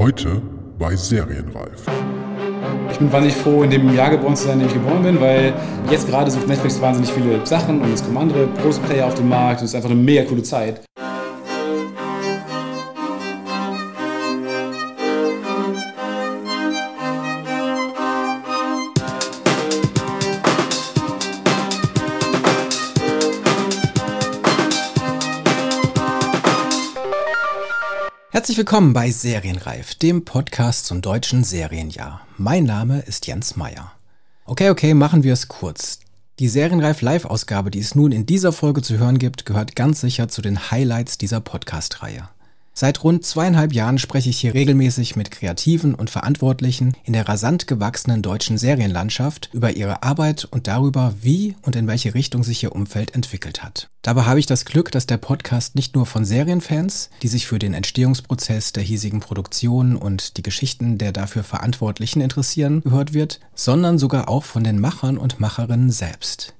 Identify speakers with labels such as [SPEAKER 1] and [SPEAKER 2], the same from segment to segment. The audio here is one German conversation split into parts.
[SPEAKER 1] Heute bei Serienreif.
[SPEAKER 2] Ich bin wahnsinnig froh, in dem Jahr geboren zu sein, in dem ich geboren bin, weil jetzt gerade sucht Netflix wahnsinnig viele Sachen und es kommen andere große Player auf den Markt. Es ist einfach eine mega coole Zeit.
[SPEAKER 3] Willkommen bei Serienreif, dem Podcast zum deutschen Serienjahr. Mein Name ist Jens Meyer. Okay, okay, machen wir es kurz. Die Serienreif Live-Ausgabe, die es nun in dieser Folge zu hören gibt, gehört ganz sicher zu den Highlights dieser Podcast-Reihe. Seit rund zweieinhalb Jahren spreche ich hier regelmäßig mit Kreativen und Verantwortlichen in der rasant gewachsenen deutschen Serienlandschaft über ihre Arbeit und darüber, wie und in welche Richtung sich ihr Umfeld entwickelt hat. Dabei habe ich das Glück, dass der Podcast nicht nur von Serienfans, die sich für den Entstehungsprozess der hiesigen Produktion und die Geschichten der dafür Verantwortlichen interessieren, gehört wird, sondern sogar auch von den Machern und Macherinnen selbst.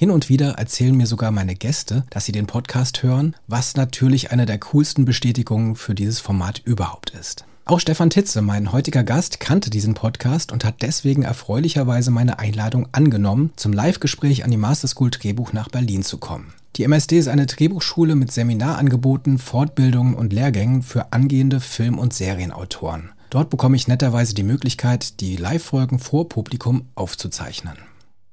[SPEAKER 3] Hin und wieder erzählen mir sogar meine Gäste, dass sie den Podcast hören, was natürlich eine der coolsten Bestätigungen für dieses Format überhaupt ist. Auch Stefan Titze, mein heutiger Gast, kannte diesen Podcast und hat deswegen erfreulicherweise meine Einladung angenommen, zum Live-Gespräch an die Master School Drehbuch nach Berlin zu kommen. Die MSD ist eine Drehbuchschule mit Seminarangeboten, Fortbildungen und Lehrgängen für angehende Film- und Serienautoren. Dort bekomme ich netterweise die Möglichkeit, die Live-Folgen vor Publikum aufzuzeichnen.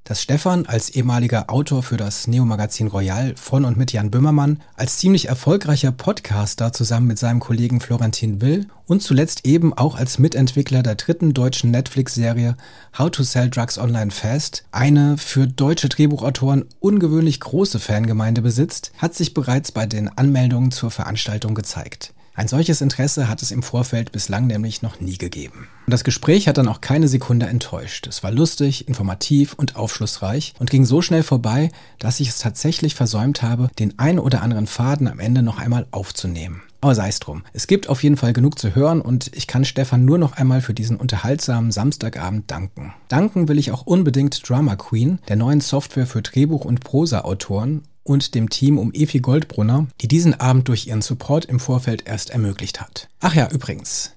[SPEAKER 3] Dass Stefan als ehemaliger Autor für das Neo-Magazin Royal von und mit Jan Böhmermann als ziemlich erfolgreicher Podcaster zusammen mit seinem Kollegen Florentin Will und zuletzt eben auch als Mitentwickler der dritten deutschen Netflix-Serie How to Sell Drugs Online Fast eine für deutsche Drehbuchautoren ungewöhnlich große Fangemeinde besitzt, hat sich bereits bei den Anmeldungen zur Veranstaltung gezeigt. Ein solches Interesse hat es im Vorfeld bislang nämlich noch nie gegeben. Und das Gespräch hat dann auch keine Sekunde enttäuscht. Es war lustig, informativ und aufschlussreich und ging so schnell vorbei, dass ich es tatsächlich versäumt habe, den ein oder anderen Faden am Ende noch einmal aufzunehmen. Aber sei es drum. Es gibt auf jeden Fall genug zu hören und ich kann Stefan nur noch einmal für diesen unterhaltsamen Samstagabend danken. Danken will ich auch unbedingt Drama Queen, der neuen Software für Drehbuch- und Prosa-Autoren und dem Team um Efi Goldbrunner, die diesen Abend durch ihren Support im Vorfeld erst ermöglicht hat. Ach ja, übrigens.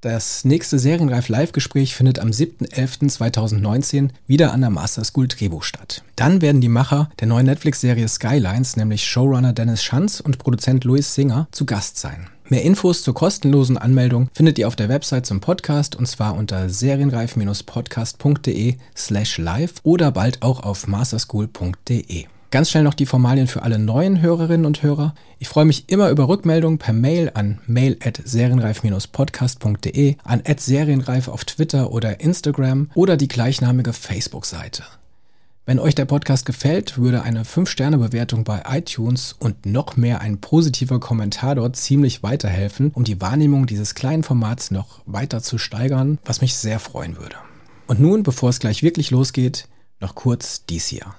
[SPEAKER 3] Das nächste Serienreif Live-Gespräch findet am 7.11.2019 wieder an der Master School Drehbuch statt. Dann werden die Macher der neuen Netflix-Serie Skylines, nämlich Showrunner Dennis Schanz und Produzent Louis Singer, zu Gast sein. Mehr Infos zur kostenlosen Anmeldung findet ihr auf der Website zum Podcast und zwar unter serienreif-podcast.de slash live oder bald auch auf masterschool.de. Ganz schnell noch die Formalien für alle neuen Hörerinnen und Hörer. Ich freue mich immer über Rückmeldungen per Mail an mail at serienreif-podcast.de, an serienreif auf Twitter oder Instagram oder die gleichnamige Facebook-Seite. Wenn euch der Podcast gefällt, würde eine 5-Sterne-Bewertung bei iTunes und noch mehr ein positiver Kommentar dort ziemlich weiterhelfen, um die Wahrnehmung dieses kleinen Formats noch weiter zu steigern, was mich sehr freuen würde. Und nun, bevor es gleich wirklich losgeht, noch kurz dies hier.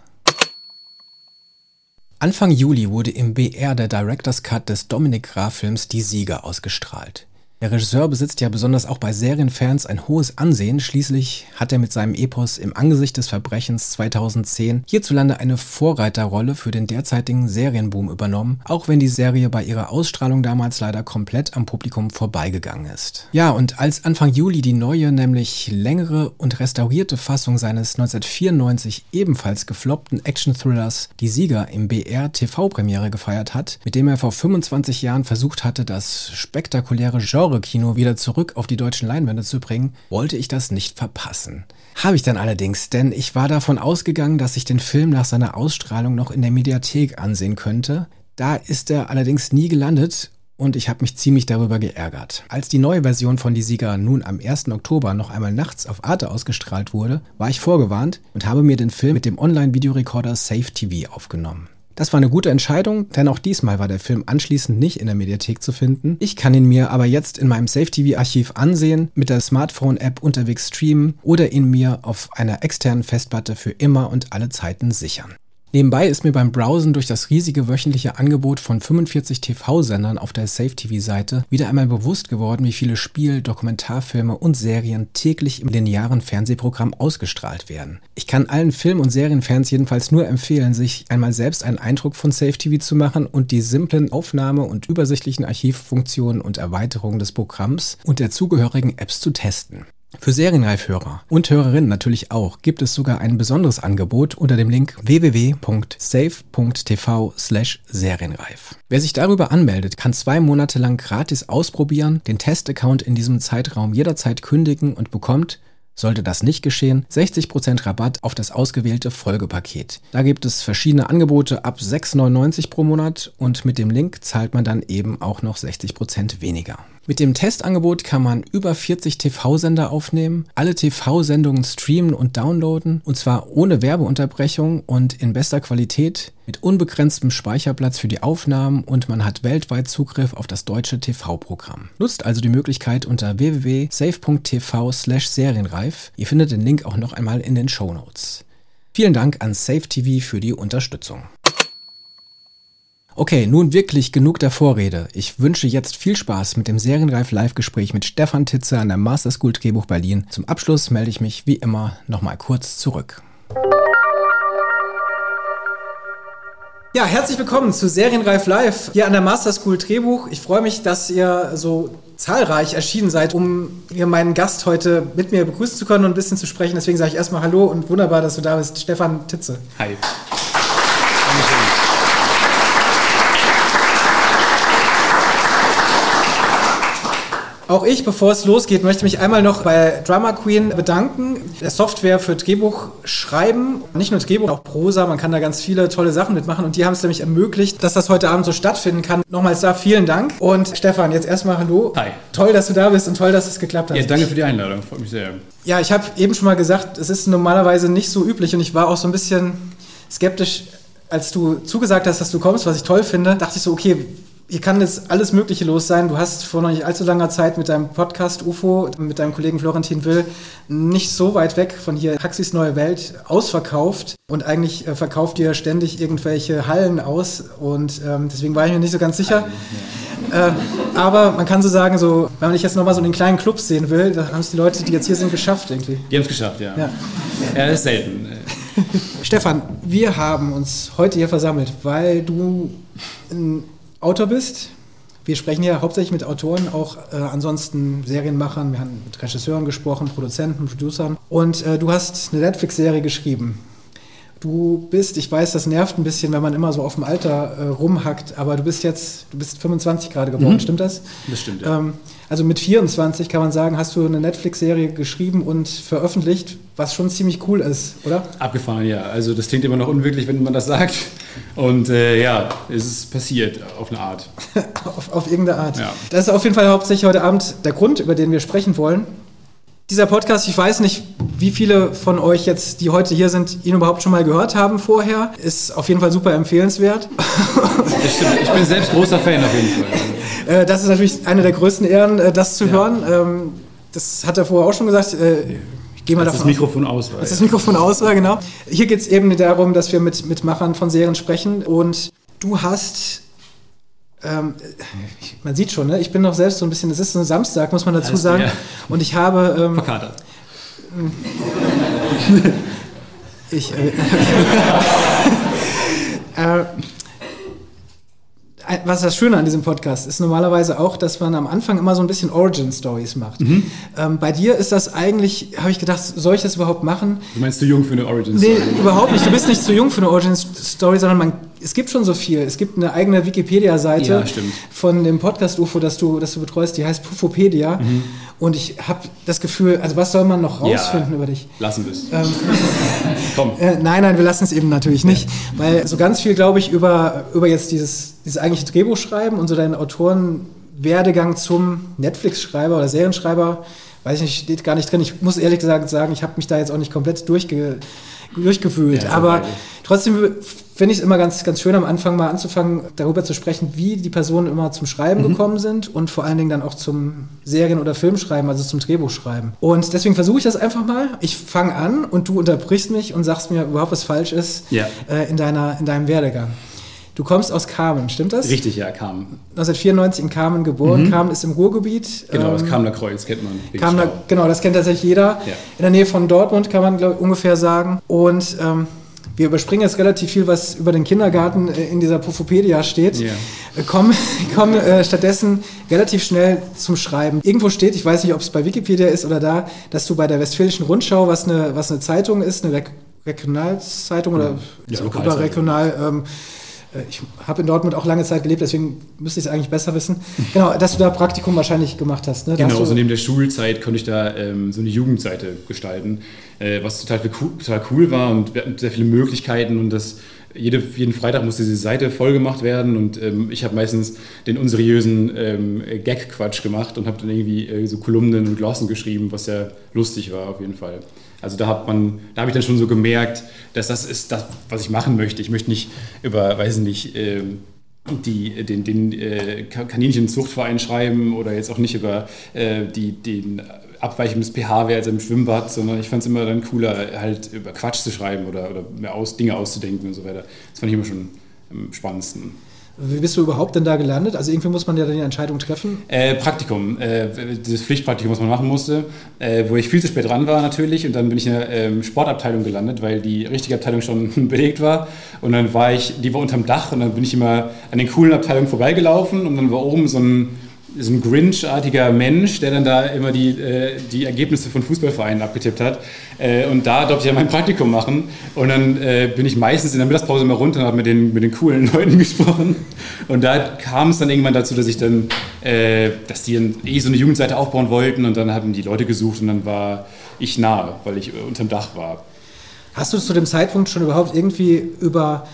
[SPEAKER 3] Anfang Juli wurde im BR der Director's Cut des Dominik Graf Films Die Sieger ausgestrahlt. Der Regisseur besitzt ja besonders auch bei Serienfans ein hohes Ansehen. Schließlich hat er mit seinem Epos im Angesicht des Verbrechens 2010 hierzulande eine Vorreiterrolle für den derzeitigen Serienboom übernommen, auch wenn die Serie bei ihrer Ausstrahlung damals leider komplett am Publikum vorbeigegangen ist. Ja, und als Anfang Juli die neue, nämlich längere und restaurierte Fassung seines 1994 ebenfalls gefloppten Action-Thrillers Die Sieger im BR TV-Premiere gefeiert hat, mit dem er vor 25 Jahren versucht hatte, das spektakuläre Genre Genre-Kino wieder zurück auf die deutschen Leinwände zu bringen, wollte ich das nicht verpassen. Habe ich dann allerdings, denn ich war davon ausgegangen, dass ich den Film nach seiner Ausstrahlung noch in der Mediathek ansehen könnte. Da ist er allerdings nie gelandet und ich habe mich ziemlich darüber geärgert. Als die neue Version von Die Sieger nun am 1. Oktober noch einmal nachts auf Arte ausgestrahlt wurde, war ich vorgewarnt und habe mir den Film mit dem Online-Videorekorder Safe TV aufgenommen. Das war eine gute Entscheidung, denn auch diesmal war der Film anschließend nicht in der Mediathek zu finden. Ich kann ihn mir aber jetzt in meinem Safe-TV-Archiv ansehen, mit der Smartphone-App unterwegs streamen oder ihn mir auf einer externen Festplatte für immer und alle Zeiten sichern. Nebenbei ist mir beim Browsen durch das riesige wöchentliche Angebot von 45 TV-Sendern auf der Safe-TV-Seite wieder einmal bewusst geworden, wie viele Spiel-, Dokumentarfilme und Serien täglich im linearen Fernsehprogramm ausgestrahlt werden. Ich kann allen Film- und Serienfans jedenfalls nur empfehlen, sich einmal selbst einen Eindruck von Safe-TV zu machen und die simplen Aufnahme- und übersichtlichen Archivfunktionen und Erweiterungen des Programms und der zugehörigen Apps zu testen. Für Serienreifhörer und Hörerinnen natürlich auch gibt es sogar ein besonderes Angebot unter dem Link www.safe.tv slash Serienreif. Wer sich darüber anmeldet, kann zwei Monate lang gratis ausprobieren, den Testaccount in diesem Zeitraum jederzeit kündigen und bekommt sollte das nicht geschehen, 60% Rabatt auf das ausgewählte Folgepaket. Da gibt es verschiedene Angebote ab 6,99 pro Monat und mit dem Link zahlt man dann eben auch noch 60% weniger. Mit dem Testangebot kann man über 40 TV-Sender aufnehmen, alle TV-Sendungen streamen und downloaden und zwar ohne Werbeunterbrechung und in bester Qualität mit unbegrenztem Speicherplatz für die Aufnahmen und man hat weltweit Zugriff auf das deutsche TV-Programm. Nutzt also die Möglichkeit unter www.safe.tv/serienreif. Ihr findet den Link auch noch einmal in den Show Notes. Vielen Dank an Safe TV für die Unterstützung. Okay, nun wirklich genug der Vorrede. Ich wünsche jetzt viel Spaß mit dem Serienreif Live-Gespräch mit Stefan Titze an der Master School Drehbuch Berlin. Zum Abschluss melde ich mich wie immer nochmal kurz zurück. Ja, herzlich willkommen zu Serienreif Live hier an der Master School Drehbuch. Ich freue mich, dass ihr so zahlreich erschienen seid, um hier meinen Gast heute mit mir begrüßen zu können und ein bisschen zu sprechen. Deswegen sage ich erstmal Hallo und wunderbar, dass du da bist, Stefan Titze.
[SPEAKER 2] Hi.
[SPEAKER 3] Auch ich, bevor es losgeht, möchte mich einmal noch bei Drama Queen bedanken. Der Software für Drehbuchschreiben, nicht nur Drehbuch, auch Prosa, man kann da ganz viele tolle Sachen mitmachen und die haben es nämlich ermöglicht, dass das heute Abend so stattfinden kann. Nochmals da vielen Dank und Stefan, jetzt erstmal Hallo.
[SPEAKER 2] Hi.
[SPEAKER 3] Toll, dass du da bist und toll, dass es geklappt hat.
[SPEAKER 2] Ja, danke für die Einladung, freut mich sehr.
[SPEAKER 3] Ja, ich habe eben schon mal gesagt, es ist normalerweise nicht so üblich und ich war auch so ein bisschen skeptisch, als du zugesagt hast, dass du kommst, was ich toll finde, dachte ich so, okay, hier kann jetzt alles Mögliche los sein. Du hast vor noch nicht allzu langer Zeit mit deinem Podcast UFO, mit deinem Kollegen Florentin Will, nicht so weit weg von hier Taxis Neue Welt ausverkauft. Und eigentlich äh, verkauft ihr ständig irgendwelche Hallen aus. Und ähm, deswegen war ich mir nicht so ganz sicher. Äh, aber man kann so sagen, so, wenn man dich jetzt nochmal so in den kleinen Clubs sehen will, da haben es die Leute, die jetzt hier sind, geschafft irgendwie.
[SPEAKER 2] Die haben es geschafft, ja.
[SPEAKER 3] Ja.
[SPEAKER 2] Ja, ist selten.
[SPEAKER 3] Stefan, wir haben uns heute hier versammelt, weil du ein Autor bist. Wir sprechen ja hauptsächlich mit Autoren, auch äh, ansonsten Serienmachern. Wir haben mit Regisseuren gesprochen, Produzenten, Producern. Und äh, du hast eine Netflix-Serie geschrieben. Du bist, ich weiß, das nervt ein bisschen, wenn man immer so auf dem Alter äh, rumhackt, aber du bist jetzt, du bist 25 gerade geworden,
[SPEAKER 2] Mhm.
[SPEAKER 3] stimmt das?
[SPEAKER 2] Das stimmt, ja.
[SPEAKER 3] Ähm, also mit 24 kann man sagen, hast du eine Netflix-Serie geschrieben und veröffentlicht, was schon ziemlich cool ist, oder?
[SPEAKER 2] Abgefahren, ja. Also das klingt immer noch unwirklich, wenn man das sagt. Und äh, ja, es ist passiert auf eine Art.
[SPEAKER 3] auf, auf irgendeine Art.
[SPEAKER 2] Ja.
[SPEAKER 3] Das ist auf jeden Fall hauptsächlich heute Abend der Grund, über den wir sprechen wollen. Dieser Podcast, ich weiß nicht, wie viele von euch jetzt, die heute hier sind, ihn überhaupt schon mal gehört haben vorher. Ist auf jeden Fall super empfehlenswert.
[SPEAKER 2] Das stimmt. Ich bin selbst großer Fan auf jeden Fall.
[SPEAKER 3] Äh, Das ist natürlich eine der größten Ehren, äh, das zu
[SPEAKER 2] Ja.
[SPEAKER 3] hören. Ähm, Das hat er vorher auch schon gesagt. Äh, Ich gehe mal
[SPEAKER 2] das
[SPEAKER 3] davon aus.
[SPEAKER 2] Mikrofon aus war.
[SPEAKER 3] Dass das Mikrofon aus war, genau. Hier geht es eben darum, dass wir mit, mit Machern von Serien sprechen. Und du hast, ähm, ich- man sieht schon, ne? ich bin noch selbst so ein bisschen, es ist so ein Samstag, muss man dazu
[SPEAKER 2] Alles
[SPEAKER 3] sagen. Und ich habe, ähm,
[SPEAKER 2] Verkatert.
[SPEAKER 3] ich, äh, äh, ein- was das Schöne an diesem Podcast ist normalerweise auch, dass man am Anfang immer so ein bisschen Origin-Stories macht.
[SPEAKER 2] Mhm.
[SPEAKER 3] Ähm, bei dir ist das eigentlich, habe ich gedacht, soll ich das überhaupt machen?
[SPEAKER 2] Du meinst zu jung für eine Origin
[SPEAKER 3] Nee,
[SPEAKER 2] Story?
[SPEAKER 3] überhaupt nicht. Du bist nicht zu jung für eine Origin Story, sondern man, es gibt schon so viel. Es gibt eine eigene Wikipedia-Seite
[SPEAKER 2] Ja,
[SPEAKER 3] von dem Podcast UFO, das du, das du betreust, die heißt Pufopedia. Und ich habe das Gefühl, also was soll man noch
[SPEAKER 2] Mhm. Ja.
[SPEAKER 3] rausfinden über dich?
[SPEAKER 2] Lassen wir es.
[SPEAKER 3] Ähm,
[SPEAKER 2] Komm.
[SPEAKER 3] äh, nein, nein, wir lassen es eben natürlich nicht. Weil so ganz viel, glaube ich, über, über jetzt dieses, dieses eigentliche Drehbuchschreiben und so deinen Autorenwerdegang zum Netflix-Schreiber oder Serienschreiber, weiß ich nicht, steht gar nicht drin. Ich muss ehrlich gesagt sagen, ich habe mich da jetzt auch nicht komplett durchgelesen. durchgewühlt.
[SPEAKER 2] Ja,
[SPEAKER 3] aber trotzdem finde ich es immer ganz, ganz schön am Anfang mal anzufangen, darüber zu sprechen, wie die Personen immer zum Schreiben
[SPEAKER 2] Mhm.
[SPEAKER 3] gekommen sind und vor allen Dingen dann auch zum Serien- oder Filmschreiben, also zum Drehbuchschreiben. Und deswegen versuche ich das einfach mal. Ich fange an und du unterbrichst mich und sagst mir überhaupt, was falsch ist
[SPEAKER 2] Ja.
[SPEAKER 3] äh, in, deiner, in deinem Werdegang. Du kommst aus Carmen, stimmt das?
[SPEAKER 2] Richtig, ja, kam.
[SPEAKER 3] 1994 in Carmen geboren. Carmen ist im Ruhrgebiet.
[SPEAKER 2] Mhm. Genau, das
[SPEAKER 3] ähm,
[SPEAKER 2] Kamener Kreuz kennt man. wegen
[SPEAKER 3] Kam da,
[SPEAKER 2] Stau.
[SPEAKER 3] genau, das kennt tatsächlich jeder.
[SPEAKER 2] Ja.
[SPEAKER 3] In der Nähe von Dortmund kann man glaub, ungefähr sagen. Und ähm, wir überspringen jetzt relativ viel, was über den Kindergarten äh, in dieser Pufopedia steht.
[SPEAKER 2] Ja.
[SPEAKER 3] Äh, kommen kommen äh, stattdessen relativ schnell zum Schreiben. Irgendwo steht, ich weiß nicht, ob es bei Wikipedia ist oder da, dass du bei der Westfälischen Rundschau, was eine, was eine Zeitung ist, eine Reg Regionalzeitung oder
[SPEAKER 2] Ja,
[SPEAKER 3] oder
[SPEAKER 2] Lokalzeitung.
[SPEAKER 3] regional. Ähm, äh, ich habe in Dortmund auch lange Zeit gelebt, deswegen müsste ich es eigentlich besser wissen. Genau, dass du da Praktikum wahrscheinlich gemacht hast. Ne? Da
[SPEAKER 2] Genau,
[SPEAKER 3] hast
[SPEAKER 2] so neben der Schulzeit konnte ich da ähm, so eine Jugendseite gestalten, äh, was total, cool, total cool war und wir hatten sehr viele Möglichkeiten und das jede, jeden Freitag musste diese Seite voll gemacht werden und ähm, ich habe meistens den unseriösen ähm, Gag-Quatsch gemacht und habe dann irgendwie äh, so Kolumnen und Glossen geschrieben, was ja lustig war auf jeden Fall. Also da hat man, da habe ich dann schon so gemerkt, dass das ist das, was ich machen möchte. Ich möchte nicht über, weiß ich nicht, ähm, die, den, den äh, Ka- Kaninchenzuchtverein schreiben oder jetzt auch nicht über äh, die, den Abweichung des pH-Werts im Schwimmbad, sondern ich fand es immer dann cooler, halt über Quatsch zu schreiben oder, oder mehr aus, Dinge auszudenken und so weiter. Das fand ich immer schon am spannendsten.
[SPEAKER 3] Wie bist du überhaupt denn da gelandet? Also irgendwie muss man ja dann die Entscheidung treffen.
[SPEAKER 2] Äh, Praktikum, äh, das Pflichtpraktikum, was man machen musste, äh, wo ich viel zu spät dran war natürlich. Und dann bin ich in der ähm, Sportabteilung gelandet, weil die richtige Abteilung schon belegt war. Und dann war ich, die war unterm Dach. Und dann bin ich immer an den coolen Abteilungen vorbeigelaufen. Und dann war oben so ein, so ein Grinch-artiger Mensch, der dann da immer die, äh, die Ergebnisse von Fußballvereinen abgetippt hat äh, und da durfte ich ja mein Praktikum machen. Und dann äh, bin ich meistens in der Mittagspause immer runter und habe mit den, mit den coolen Leuten gesprochen. Und da kam es dann irgendwann dazu, dass ich dann, äh, dass die dann eh so eine Jugendseite aufbauen wollten. Und dann haben die Leute gesucht und dann war ich nahe, weil ich äh, unterm Dach war.
[SPEAKER 3] Hast du zu dem Zeitpunkt schon überhaupt irgendwie über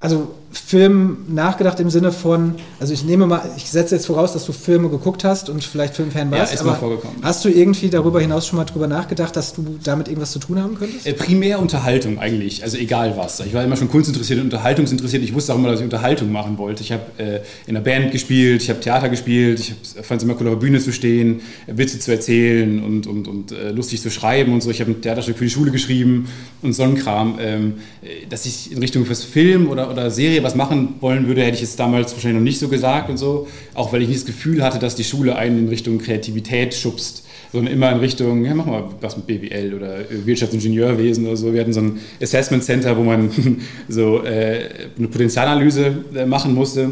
[SPEAKER 3] also Film nachgedacht im Sinne von, also ich nehme mal, ich setze jetzt voraus, dass du Filme geguckt hast und vielleicht Filmfan
[SPEAKER 2] Ja,
[SPEAKER 3] warst.
[SPEAKER 2] ist mal vorgekommen.
[SPEAKER 3] Hast du irgendwie darüber hinaus schon mal drüber nachgedacht, dass du damit irgendwas zu tun haben könntest?
[SPEAKER 2] Äh, primär Unterhaltung eigentlich, also egal was. Ich war immer schon kunstinteressiert und unterhaltungsinteressiert. Ich wusste auch immer, dass ich Unterhaltung machen wollte. Ich habe äh, in einer Band gespielt, ich habe Theater gespielt, ich fand es immer cool, auf der Bühne zu stehen, äh, Witze zu erzählen und, und, und äh, lustig zu schreiben und so. Ich habe ein Theaterstück für die Schule geschrieben und so ein Kram. Ähm, äh, dass ich in Richtung fürs Film oder, oder Serie was machen wollen würde, hätte ich es damals wahrscheinlich noch nicht so gesagt und so. Auch weil ich nicht das Gefühl hatte, dass die Schule einen in Richtung Kreativität schubst sondern immer in Richtung, ja, mach mal was mit BWL oder Wirtschaftsingenieurwesen oder so. Wir hatten so ein Assessment Center, wo man so äh, eine Potenzialanalyse äh, machen musste.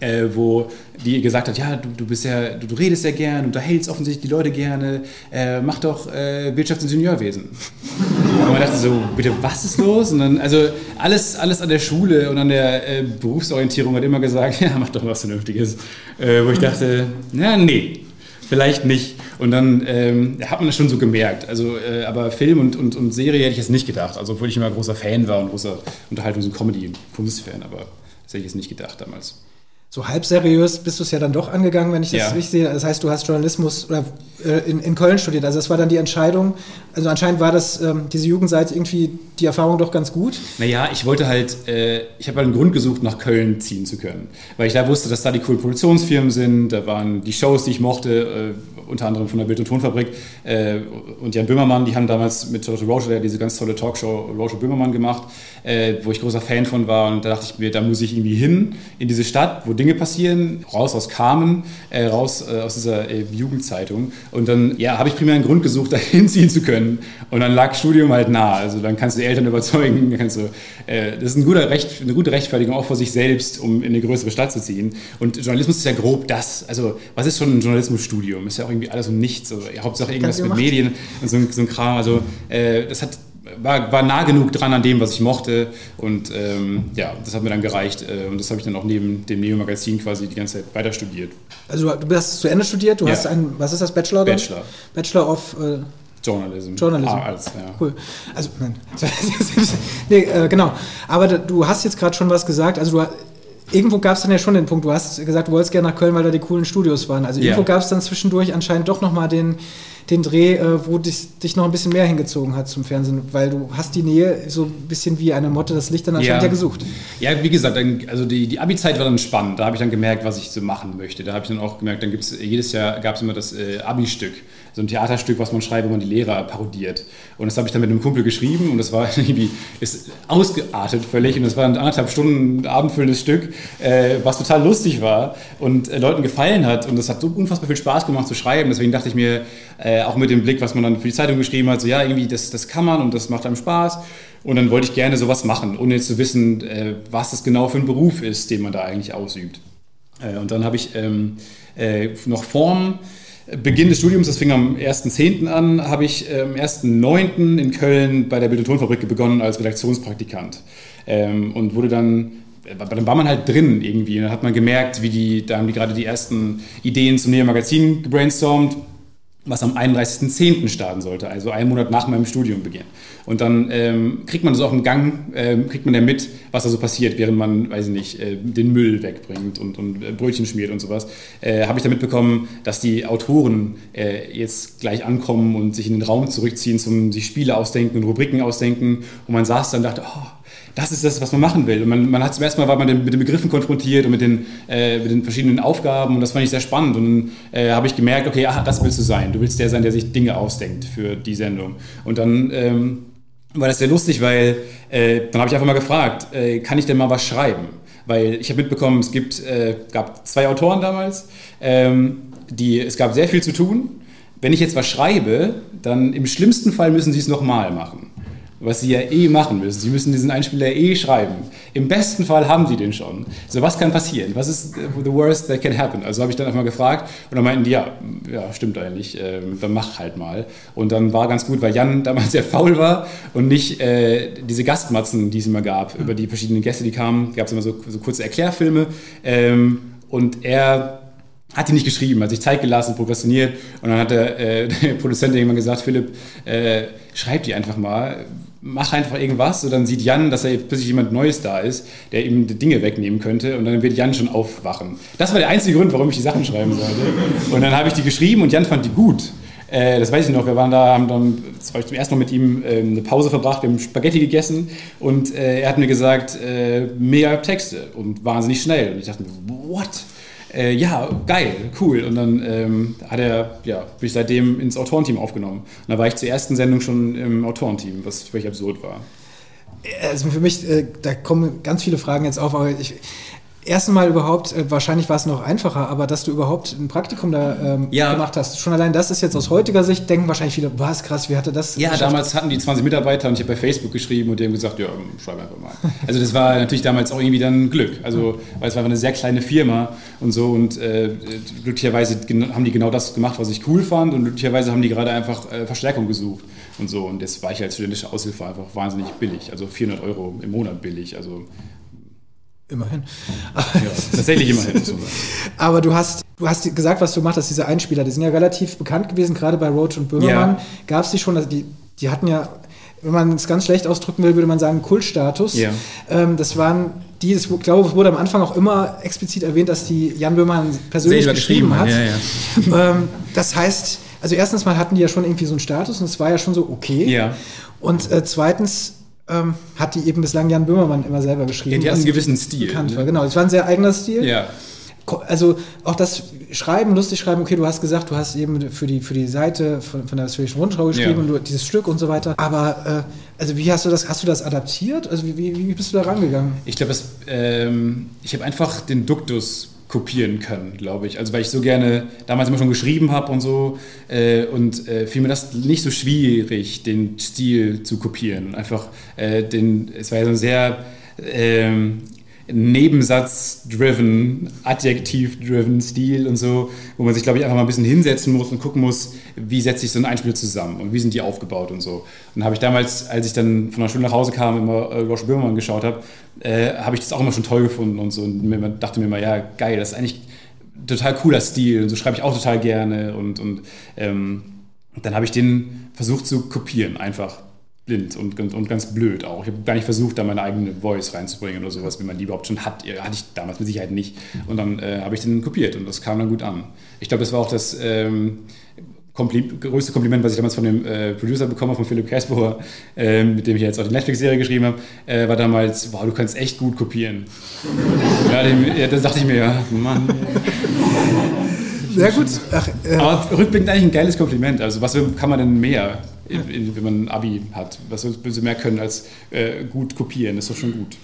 [SPEAKER 2] Äh, wo die gesagt hat, ja, du, du bist ja, du, du redest ja gern, unterhältst offensichtlich die Leute gerne, äh, mach doch äh, Wirtschaftsingenieurwesen. Und man dachte so, bitte, was ist los? Und dann, also alles, alles an der Schule und an der äh, Berufsorientierung hat immer gesagt, ja, mach doch was Vernünftiges. Äh, wo ich dachte, ja, nee, vielleicht nicht. Und dann ähm, hat man das schon so gemerkt. Also, äh, aber Film und, und, und Serie hätte ich jetzt nicht gedacht. Also, obwohl ich immer großer Fan war und großer Unterhaltungs- und Comedy-Kunstfan, aber das hätte ich jetzt nicht gedacht damals.
[SPEAKER 3] So halb seriös bist du es ja dann doch angegangen, wenn ich das
[SPEAKER 2] Ja.
[SPEAKER 3] richtig sehe. Das heißt, du hast Journalismus oder, äh, in, in Köln studiert. Also das war dann die Entscheidung. Also anscheinend war das ähm, diese Jugendseite irgendwie die Erfahrung doch ganz gut.
[SPEAKER 2] Naja, ich wollte halt, äh, ich habe halt einen Grund gesucht, nach Köln ziehen zu können. Weil ich da wusste, dass da die coolen Produktionsfirmen sind, da waren die Shows, die ich mochte, äh, unter anderem von der Bild- und Tonfabrik äh, und Jan Böhmermann, die haben damals mit Toto Roger der diese ganz tolle Talkshow Roger Böhmermann gemacht, äh, wo ich großer Fan von war und da dachte ich mir, da muss ich irgendwie hin, in diese Stadt, wo Dinge passieren, raus aus Carmen, äh, raus äh, aus dieser äh, Jugendzeitung. Und dann, ja, habe ich primär einen Grund gesucht, da hinziehen zu können. Und dann lag Studium halt nah, also dann kannst du die Eltern überzeugen, kannst du, äh, das ist ein guter Recht, eine gute Rechtfertigung auch vor sich selbst, um in eine größere Stadt zu ziehen. Und Journalismus ist ja grob das, also was ist schon ein Journalismusstudium? Ist ja auch irgendwie alles um nichts, also, ja, Hauptsache irgendwas mit. Medien und so, ein- so ein Kram, also äh, das hat war, war nah genug dran an dem, was ich mochte und ähm, ja, das hat mir dann gereicht äh, und das habe ich dann auch neben dem Neo-Magazin quasi die ganze Zeit weiter studiert.
[SPEAKER 3] Also du hast zu Ende studiert. Du
[SPEAKER 2] Ja.
[SPEAKER 3] hast ein, was ist das, Bachelor? dann?
[SPEAKER 2] Bachelor.
[SPEAKER 3] Bachelor of äh,
[SPEAKER 2] Journalism.
[SPEAKER 3] Journalism.
[SPEAKER 2] Ah, als, ja.
[SPEAKER 3] Cool. Also, nein. nee, äh, genau. Aber da, du hast jetzt gerade schon was gesagt. Also, du, irgendwo gab es dann ja schon den Punkt, du hast gesagt, du wolltest gerne nach Köln, weil da die coolen Studios waren. Also,
[SPEAKER 2] Ja.
[SPEAKER 3] irgendwo gab es dann zwischendurch anscheinend doch nochmal den, den Dreh, äh, wo dich, dich noch ein bisschen mehr hingezogen hat zum Fernsehen, weil du hast die Nähe so ein bisschen wie eine Motte das Licht dann anscheinend ja, ja gesucht.
[SPEAKER 2] Ja, wie gesagt, dann, also die, die Abi-Zeit war dann spannend. Da habe ich dann gemerkt, was ich so machen möchte. Da habe ich dann auch gemerkt, dann gibt es jedes Jahr gab es immer das äh, Abi-Stück so ein Theaterstück, was man schreibt, wo man die Lehrer parodiert. Und das habe ich dann mit einem Kumpel geschrieben und das war irgendwie ist ausgeartet völlig und das war ein anderthalb Stunden abendfüllendes Stück, äh, was total lustig war und äh, Leuten gefallen hat und das hat so unfassbar viel Spaß gemacht zu schreiben. Deswegen dachte ich mir, äh, auch mit dem Blick, was man dann für die Zeitung geschrieben hat, so ja, irgendwie das, das kann man und das macht einem Spaß. Und dann wollte ich gerne sowas machen, ohne jetzt zu wissen, äh, was das genau für ein Beruf ist, den man da eigentlich ausübt. Äh, und dann habe ich ähm, äh, noch Form Beginn des Studiums, das fing am 1.10. an, habe ich am 1.9. in Köln bei der Bild- und Tonfabrik begonnen als Redaktionspraktikant. Ähm, und wurde dann, dann war man halt drin irgendwie. Dann hat man gemerkt, wie die, da haben die gerade die ersten Ideen zum Neo Magazin gebrainstormt was am 31.10. starten sollte, also einen Monat nach meinem Studiumbeginn. Und dann ähm, kriegt man das auch im Gang, ähm, kriegt man ja mit, was da so passiert, während man, weiß ich nicht, äh, den Müll wegbringt und, und äh, Brötchen schmiert und sowas. Äh, Habe ich da mitbekommen, dass die Autoren äh, jetzt gleich ankommen und sich in den Raum zurückziehen, zum sich Spiele ausdenken und Rubriken ausdenken. Und man saß dann und dachte, oh, das ist das, was man machen will. Und man, man hat zum ersten Mal war man mit den Begriffen konfrontiert und mit den, äh, mit den verschiedenen Aufgaben und das fand ich sehr spannend. Und dann äh, habe ich gemerkt, okay, aha, das willst du sein. Du willst der sein, der sich Dinge ausdenkt für die Sendung. Und dann ähm, war das sehr lustig, weil äh, dann habe ich einfach mal gefragt, äh, kann ich denn mal was schreiben? Weil ich habe mitbekommen, es gibt, äh, gab zwei Autoren damals, ähm, die, es gab sehr viel zu tun. Wenn ich jetzt was schreibe, dann im schlimmsten Fall müssen sie es nochmal machen was sie ja eh machen müssen. Sie müssen diesen Einspieler eh schreiben. Im besten Fall haben sie den schon. So, was kann passieren? Was ist the worst that can happen? Also habe ich dann einfach mal gefragt und dann meinten die, ja, ja stimmt eigentlich, äh, dann mach halt mal. Und dann war ganz gut, weil Jan damals sehr faul war und nicht äh, diese Gastmatzen, die es immer gab, über die verschiedenen Gäste, die kamen, gab es immer so, so, kurze Erklärfilme. Ähm, und er hat die nicht geschrieben, hat sich Zeit gelassen, prokrastiniert und dann hat der, äh, der Produzent irgendwann gesagt, Philipp, äh, schreib die einfach mal, mach einfach irgendwas und dann sieht Jan, dass er plötzlich jemand Neues da ist, der ihm die Dinge wegnehmen könnte und dann wird Jan schon aufwachen. Das war der einzige Grund, warum ich die Sachen schreiben sollte. Und dann habe ich die geschrieben und Jan fand die gut. Äh, das weiß ich noch, wir waren da, haben dann zum ersten Mal mit ihm äh, eine Pause verbracht, wir haben Spaghetti gegessen und äh, er hat mir gesagt, äh, mega Texte und wahnsinnig schnell. Und ich dachte mir, what? Äh, ja, geil, cool. Und dann ähm, hat er, ja, bin ich seitdem ins Autorenteam aufgenommen. Und da war ich zur ersten Sendung schon im Autorenteam, was völlig absurd war.
[SPEAKER 3] Also für mich, äh, da kommen ganz viele Fragen jetzt auf, aber ich, ersten Mal überhaupt, äh, wahrscheinlich war es noch einfacher, aber dass du überhaupt ein Praktikum da ähm, ja. gemacht hast, schon allein das ist jetzt aus heutiger Sicht, denken wahrscheinlich viele, was krass, wie hatte das?
[SPEAKER 2] Ja, geschafft? damals hatten die 20 Mitarbeiter und ich habe bei Facebook geschrieben und die haben gesagt, ja, schreib einfach mal. Also das war natürlich damals auch irgendwie dann Glück, also weil es war eine sehr kleine Firma und so und äh, glücklicherweise haben die genau das gemacht, was ich cool fand und glücklicherweise haben die gerade einfach äh, Verstärkung gesucht und so und das war ich als studentische Aushilfe einfach wahnsinnig billig, also 400 Euro im Monat billig, also
[SPEAKER 3] Immerhin.
[SPEAKER 2] Ja, tatsächlich immerhin.
[SPEAKER 3] Aber du hast, du hast gesagt, was du machst, dass diese Einspieler, die sind ja relativ bekannt gewesen, gerade bei Roach und Böhmermann. Ja. Gab es die schon, also die, die hatten ja, wenn man es ganz schlecht ausdrücken will, würde man sagen Kultstatus. Ja. Ähm, das waren die, ich glaube, es wurde am Anfang auch immer explizit erwähnt, dass die Jan Böhmermann persönlich geschrieben, geschrieben, hat. Ja, ja. ähm, das heißt, also erstens mal hatten die ja schon irgendwie so einen Status und es war ja schon so okay. Ja. Und äh, zweitens ähm, hat die eben bislang Jan Böhmermann immer selber geschrieben. Ja,
[SPEAKER 2] die hat einen gewissen Stil.
[SPEAKER 3] Ne? War. Genau, es war ein sehr eigener Stil. Ja. Also auch das Schreiben, lustig schreiben, okay, du hast gesagt, du hast eben für die, für die Seite von, von der Westfälischen Rundschau geschrieben ja. und du, dieses Stück und so weiter. Aber äh, also wie hast du das, hast du das adaptiert? Also wie, wie, wie bist du da rangegangen?
[SPEAKER 2] Ich glaube, ähm, ich habe einfach den Duktus kopieren können, glaube ich. Also weil ich so gerne damals immer schon geschrieben habe und so äh, und äh, fiel mir das nicht so schwierig, den Stil zu kopieren. Einfach äh, den, es war ja so ein sehr ähm, Nebensatz-driven, Adjektiv-driven Stil und so, wo man sich, glaube ich, einfach mal ein bisschen hinsetzen muss und gucken muss, wie setzt sich so ein Einspiel zusammen und wie sind die aufgebaut und so. Und habe ich damals, als ich dann von der Schule nach Hause kam, immer äh, Josh Böhmermann geschaut habe, äh, habe ich das auch immer schon toll gefunden und so. Und mir, dachte mir immer, ja, geil, das ist eigentlich ein total cooler Stil und so schreibe ich auch total gerne. Und, und ähm, dann habe ich den versucht zu kopieren, einfach blind und, und, und ganz blöd auch. Ich habe gar nicht versucht, da meine eigene Voice reinzubringen oder sowas, wie man die überhaupt schon hat. Hatte ich damals mit Sicherheit nicht. Und dann äh, habe ich den kopiert und das kam dann gut an. Ich glaube, das war auch das, ähm, Kompli größte Kompliment, was ich damals von dem äh, Producer bekommen habe, von Philipp Kersbohr, äh, mit dem ich jetzt auch die Netflix-Serie geschrieben habe, äh, war damals, wow, du kannst echt gut kopieren. ja, dem, ja, das dachte ich mir, ja, Mann.
[SPEAKER 3] Sehr gut. Ach,
[SPEAKER 2] äh, Aber rückblickend eigentlich ein geiles Kompliment. Also was kann man denn mehr, in, in, wenn man ein Abi hat? Was du mehr können als äh, gut kopieren? Ist doch schon gut.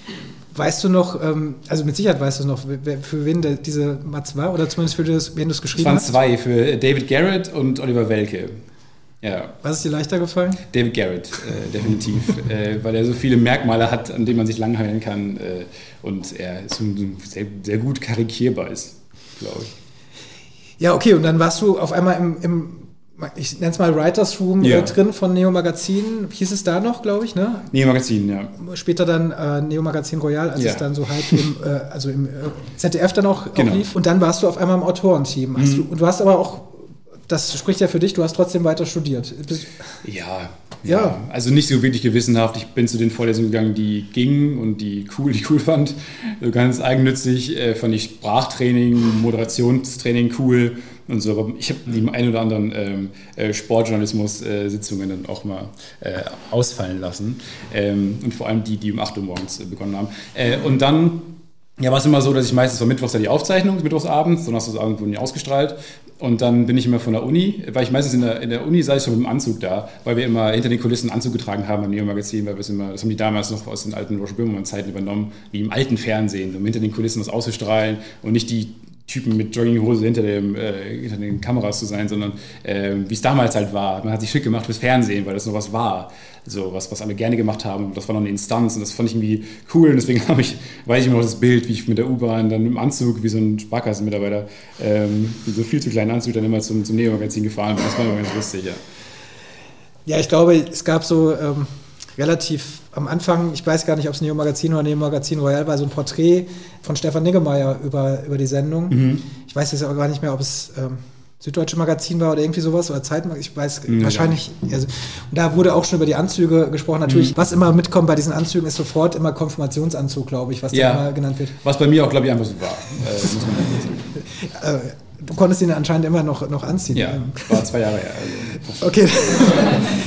[SPEAKER 3] Weißt du noch, ähm, also mit Sicherheit weißt du noch, für wen der, diese Matz war oder zumindest für das, wen du es geschrieben hast?
[SPEAKER 2] Es waren zwei, für David Garrett und Oliver Welke.
[SPEAKER 3] Ja. Was ist dir leichter gefallen?
[SPEAKER 2] David Garrett, äh, definitiv, äh, weil er so viele Merkmale hat, an denen man sich langhalten kann äh, und er sehr, sehr, gut karikierbar ist, glaube ich.
[SPEAKER 3] Ja, okay, und dann warst du auf einmal im, im ich nenne es mal Writers Room ja. äh, drin von Neo Magazin. Hieß es da noch, glaube ich, ne?
[SPEAKER 2] Neo Magazin, ja.
[SPEAKER 3] Später dann äh, Neo Magazin Royal, als ja. es dann so halt im, äh, also im äh, ZDF dann auch, genau. auch, lief. Und dann warst du auf einmal im Autorenteam. Mhm. Du, und du hast aber auch, das spricht ja für dich, du hast trotzdem weiter studiert.
[SPEAKER 2] Ja, ja. Also nicht so wirklich gewissenhaft. Ich bin zu den Vorlesungen gegangen, die gingen und die cool, die cool fand. So ganz eigennützig äh, fand ich Sprachtraining, Moderationstraining cool und so. Aber ich habe die ein oder anderen ähm, äh, Sportjournalismus-Sitzungen dann auch mal äh, ausfallen lassen. Ähm, und vor allem die, die um 8 Uhr morgens äh, begonnen haben. Äh, und dann ja, war es immer so, dass ich meistens war mittwochs ja die Aufzeichnung, mittwochsabends, Donnerstagsabend wurden die ausgestrahlt. Und dann bin ich immer von der Uni, weil ich meistens in der, in der Uni sei ich schon mit dem Anzug da, weil wir immer hinter den Kulissen Anzug getragen haben im Neo-Magazin, weil wir es immer, das haben die damals noch aus den alten Roger Böhmermann-Zeiten übernommen, wie im alten Fernsehen, um hinter den Kulissen was auszustrahlen und nicht die Typen mit Jogginghose hinter, dem, äh, hinter den Kameras zu sein, sondern äh, wie es damals halt war. Man hat sich schick gemacht fürs Fernsehen, weil das noch was war. So was, was alle gerne gemacht haben. Das war noch eine Instanz und das fand ich irgendwie cool. Und deswegen habe ich, weiß ich immer noch das Bild, wie ich mit der U-Bahn dann im Anzug, wie so ein Sparkassenmitarbeiter, ähm, so viel zu kleinen Anzug dann immer zum, zum Neo-Magazin gefahren bin. Das war immer ganz lustig, ja.
[SPEAKER 3] Ja, ich glaube, es gab so ähm, relativ am Anfang, ich weiß gar nicht, ob es Neo Magazin oder Neo Magazin Royal war, so ein Porträt von Stefan Niggemeier über, über die Sendung. Mhm. Ich weiß jetzt aber gar nicht mehr, ob es ähm, Süddeutsche Magazin war oder irgendwie sowas oder Zeit, ich weiß mhm, wahrscheinlich. Also, und da wurde auch schon über die Anzüge gesprochen. Natürlich, mhm. was immer mitkommt bei diesen Anzügen, ist sofort immer Konfirmationsanzug, glaube ich, was ja. da immer genannt wird.
[SPEAKER 2] Was bei mir auch, glaube ich, einfach so war.
[SPEAKER 3] Äh, Du konntest ihn anscheinend immer noch, noch anziehen.
[SPEAKER 2] Ja, war zwei Jahre her.
[SPEAKER 3] Also okay.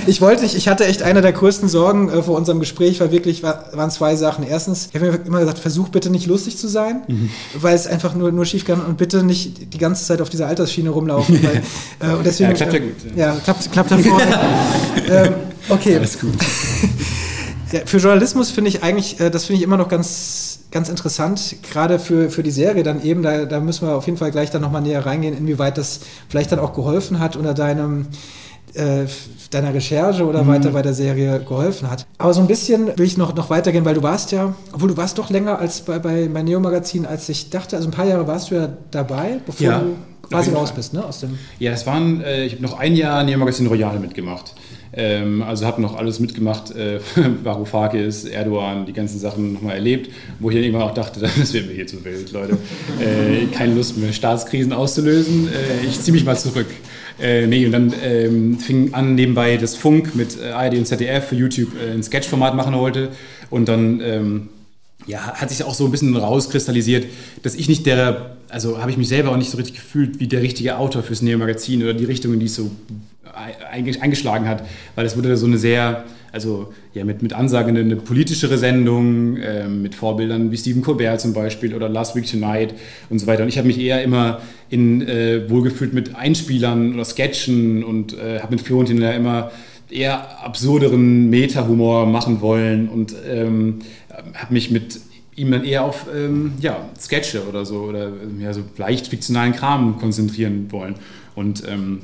[SPEAKER 3] Ich wollte nicht, ich hatte echt eine der größten Sorgen äh, vor unserem Gespräch, weil wirklich war, waren zwei Sachen. Erstens, ich habe mir immer gesagt, versuch bitte nicht lustig zu sein, mhm. weil es einfach nur, nur schief kann und bitte nicht die ganze Zeit auf dieser Altersschiene rumlaufen. Weil, äh, und deswegen, ja, klappt ja gut. Ja, ja klappt, klappt hervorragend. ähm, okay. Alles gut. ja, für Journalismus finde ich eigentlich, äh, das finde ich immer noch ganz ganz interessant, gerade für, für die Serie dann eben, da, da müssen wir auf jeden Fall gleich dann nochmal näher reingehen, inwieweit das vielleicht dann auch geholfen hat unter deinem äh, deiner Recherche oder mhm. weiter bei der Serie geholfen hat. Aber so ein bisschen will ich noch, noch weitergehen, weil du warst ja, obwohl du warst doch länger als bei, bei, bei Neo Magazin, als ich dachte, also ein paar Jahre warst du ja dabei, bevor ja, du quasi raus bist, ne? Aus dem
[SPEAKER 2] ja, es waren, äh, ich habe noch ein Jahr Neo Magazin Royal mitgemacht. Ähm, also habe noch alles mitgemacht, äh, Varoufakis, Erdogan, die ganzen Sachen nochmal erlebt, wo ich dann irgendwann auch dachte, das wird mir hier zu wild, Leute. Äh, keine Lust mehr, Staatskrisen auszulösen. Äh, ich ziehe mich mal zurück. Äh, nee, und dann ähm, fing an nebenbei das Funk mit äh, ARD und ZDF für YouTube äh, ein Sketchformat machen wollte. Und dann ähm, ja, hat sich auch so ein bisschen rauskristallisiert, dass ich nicht der, also habe ich mich selber auch nicht so richtig gefühlt wie der richtige Autor fürs Neo-Magazin oder die Richtung, in die es so eingeschlagen hat, weil es wurde so eine sehr, also ja, mit, mit Ansagen eine politischere Sendung, äh, mit Vorbildern wie Stephen Colbert zum Beispiel oder Last Week Tonight und so weiter. Und ich habe mich eher immer in äh, wohlgefühlt mit Einspielern oder Sketchen und äh, habe mit Florentin ja immer eher absurderen Meta-Humor machen wollen und ähm, habe mich mit ihm dann eher auf ähm, ja, Sketche oder so oder ja, so leicht fiktionalen Kram konzentrieren wollen. Und ähm,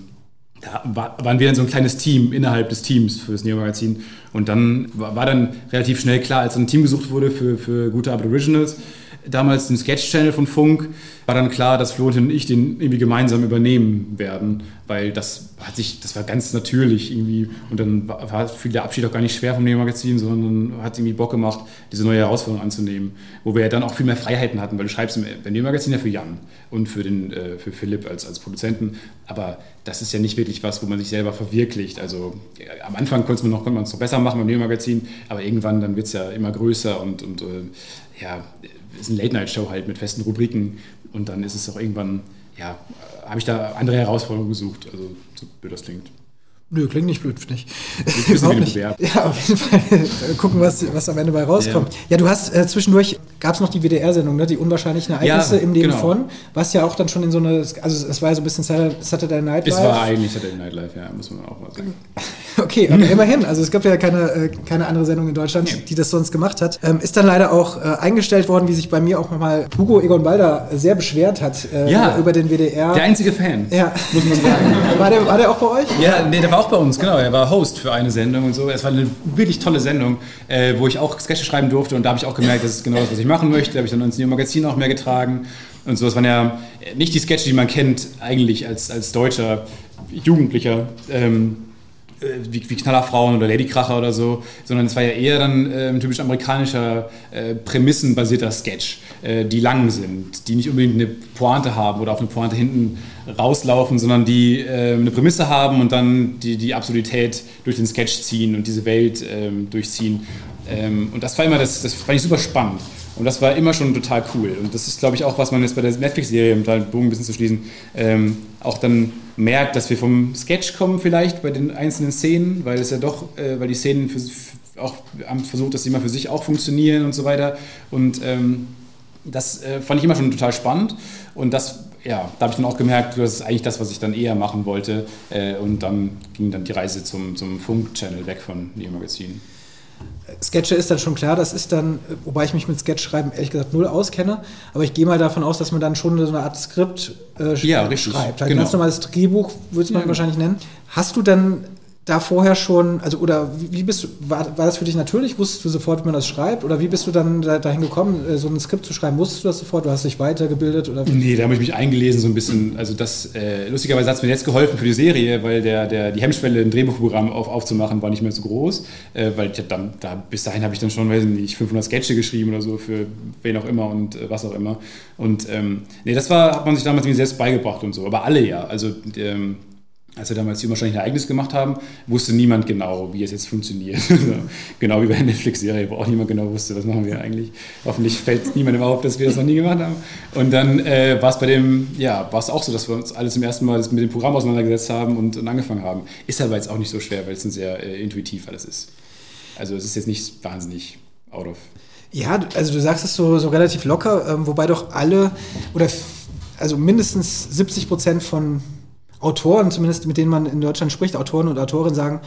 [SPEAKER 2] da waren wir dann so ein kleines Team innerhalb des Teams für das Neo-Magazin. Und dann war dann relativ schnell klar, als ein Team gesucht wurde für, für gute Aboriginals, damals den Sketch-Channel von Funk, war dann klar, dass Florentin und ich den irgendwie gemeinsam übernehmen werden, weil das hat sich, das war ganz natürlich irgendwie und dann war, war viel der Abschied auch gar nicht schwer vom Neo-Magazin, sondern hat irgendwie Bock gemacht, diese neue Herausforderung anzunehmen, wo wir ja dann auch viel mehr Freiheiten hatten, weil du schreibst im Neo-Magazin ja für Jan und für, den, äh, für Philipp als, als Produzenten, aber das ist ja nicht wirklich was, wo man sich selber verwirklicht. Also am Anfang konnte man noch, es noch besser machen beim Neo-Magazin, aber irgendwann dann wird es ja immer größer und, und äh, ja, ist eine Late-Night-Show halt mit festen Rubriken und dann ist es auch irgendwann ja, habe ich da andere Herausforderungen gesucht. Also, so blöd das klingt.
[SPEAKER 3] Nö, klingt nicht blöd, finde ich. Überhaupt nicht. Ja, auf jeden Fall gucken, was, was am Ende bei rauskommt. Ja, ja du hast äh, zwischendurch, gab es noch die WDR-Sendung, ne? die unwahrscheinlichen Ereignisse ja, im Leben genau. von, was ja auch dann schon in so eine, also es war ja so ein bisschen Saturday Night
[SPEAKER 2] Live. Es war eigentlich Saturday Night Live, ja, muss man auch mal sagen.
[SPEAKER 3] Okay, aber immerhin, also es gab ja keine, äh, keine andere Sendung in Deutschland, die das sonst gemacht hat. Ähm, ist dann leider auch äh, eingestellt worden, wie sich bei mir auch nochmal Hugo Egon Balder sehr beschwert hat äh, ja, über den WDR.
[SPEAKER 2] Der einzige Fan,
[SPEAKER 3] ja. muss man sagen. war, der, war der auch bei euch?
[SPEAKER 2] Ja, nee, der war auch bei uns, genau. Er war Host für eine Sendung und so. Es war eine wirklich tolle Sendung, äh, wo ich auch Sketche schreiben durfte und da habe ich auch gemerkt, das ist genau das, was ich machen möchte. Da habe ich dann ins Neo Magazin auch mehr getragen und so. Es waren ja nicht die Sketche, die man kennt eigentlich als, als deutscher Jugendlicher. Ähm, äh, wie, wie Knallerfrauen oder Ladykracher oder so, sondern es war ja eher dann äh, ein typisch amerikanischer, äh, prämissenbasierter Sketch, äh, die lang sind, die nicht unbedingt eine Pointe haben oder auf eine Pointe hinten rauslaufen, sondern die äh, eine Prämisse haben und dann die, die Absurdität durch den Sketch ziehen und diese Welt ähm, durchziehen. Ähm, und das war immer, das, das fand ich super spannend. Und das war immer schon total cool. Und das ist, glaube ich, auch, was man jetzt bei der Netflix-Serie, um da den Bogen ein bisschen zu schließen, ähm, auch dann merkt, dass wir vom Sketch kommen vielleicht bei den einzelnen Szenen, weil es ja doch, äh, weil die Szenen für, für auch haben versucht, dass sie immer für sich auch funktionieren und so weiter. Und ähm, das äh, fand ich immer schon total spannend. Und das, ja, da habe ich dann auch gemerkt, das ist eigentlich das, was ich dann eher machen wollte. Äh, und dann ging dann die Reise zum, zum Funk-Channel weg von Neo Magazin.
[SPEAKER 3] Sketche ist dann schon klar, das ist dann, wobei ich mich mit Sketch-Schreiben ehrlich gesagt null auskenne, aber ich gehe mal davon aus, dass man dann schon so eine Art Skript äh, ja, schreibt. Ein genau. ganz normales Drehbuch würde man ja, wahrscheinlich nennen. Hast du dann da vorher schon, also oder wie bist du, war, war das für dich natürlich? Wusstest du sofort, wie man das schreibt? Oder wie bist du dann da, dahin gekommen, äh, so ein Skript zu schreiben? Wusstest du das sofort? Du hast dich weitergebildet? Oder
[SPEAKER 2] Nee, da habe ich mich eingelesen so ein bisschen. Also das, äh, lustigerweise hat es mir jetzt geholfen für die Serie, weil der, der, die Hemmschwelle, ein Drehbuchprogramm auf, aufzumachen, war nicht mehr so groß. Äh, weil ich dann, da, bis dahin habe ich dann schon, weiß nicht, 500 Sketche geschrieben oder so für wen auch immer und äh, was auch immer. Und ähm, nee, das war, hat man sich damals mir selbst beigebracht und so. Aber alle ja. Also ähm, als wir damals die wahrscheinlich ein Ereignis gemacht haben, wusste niemand genau, wie es jetzt funktioniert. genau wie bei der Netflix-Serie, wo auch niemand genau wusste, was machen wir eigentlich. Hoffentlich fällt niemandem auf, dass wir das noch nie gemacht haben. Und dann äh, war es bei dem, ja, war es auch so, dass wir uns alles zum ersten Mal mit dem Programm auseinandergesetzt haben und, und angefangen haben. Ist aber jetzt auch nicht so schwer, weil es ein sehr äh, intuitiv alles ist. Also es ist jetzt nicht wahnsinnig out of.
[SPEAKER 3] Ja, also du sagst es so, so relativ locker, ähm, wobei doch alle oder also mindestens 70 Prozent von Autoren, zumindest mit denen man in Deutschland spricht, Autoren und Autorinnen sagen,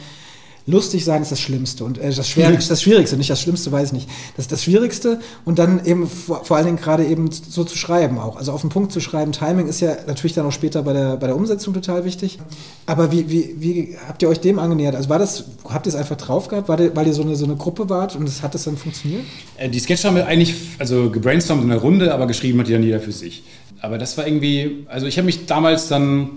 [SPEAKER 3] lustig sein ist das Schlimmste und äh, das, Schwer, das Schwierigste, nicht das Schlimmste, weiß ich nicht. Das ist das Schwierigste und dann eben vor, vor allen Dingen gerade eben so zu schreiben auch. Also auf den Punkt zu schreiben, Timing ist ja natürlich dann auch später bei der, bei der Umsetzung total wichtig. Aber wie, wie, wie habt ihr euch dem angenähert? Also war das, habt ihr es einfach drauf gehabt, weil ihr, weil ihr so, eine, so eine Gruppe wart und es hat das dann funktioniert?
[SPEAKER 2] Äh, die Sketche haben wir eigentlich, also gebrainstormt in der Runde, aber geschrieben hat die dann jeder für sich. Aber das war irgendwie, also ich habe mich damals dann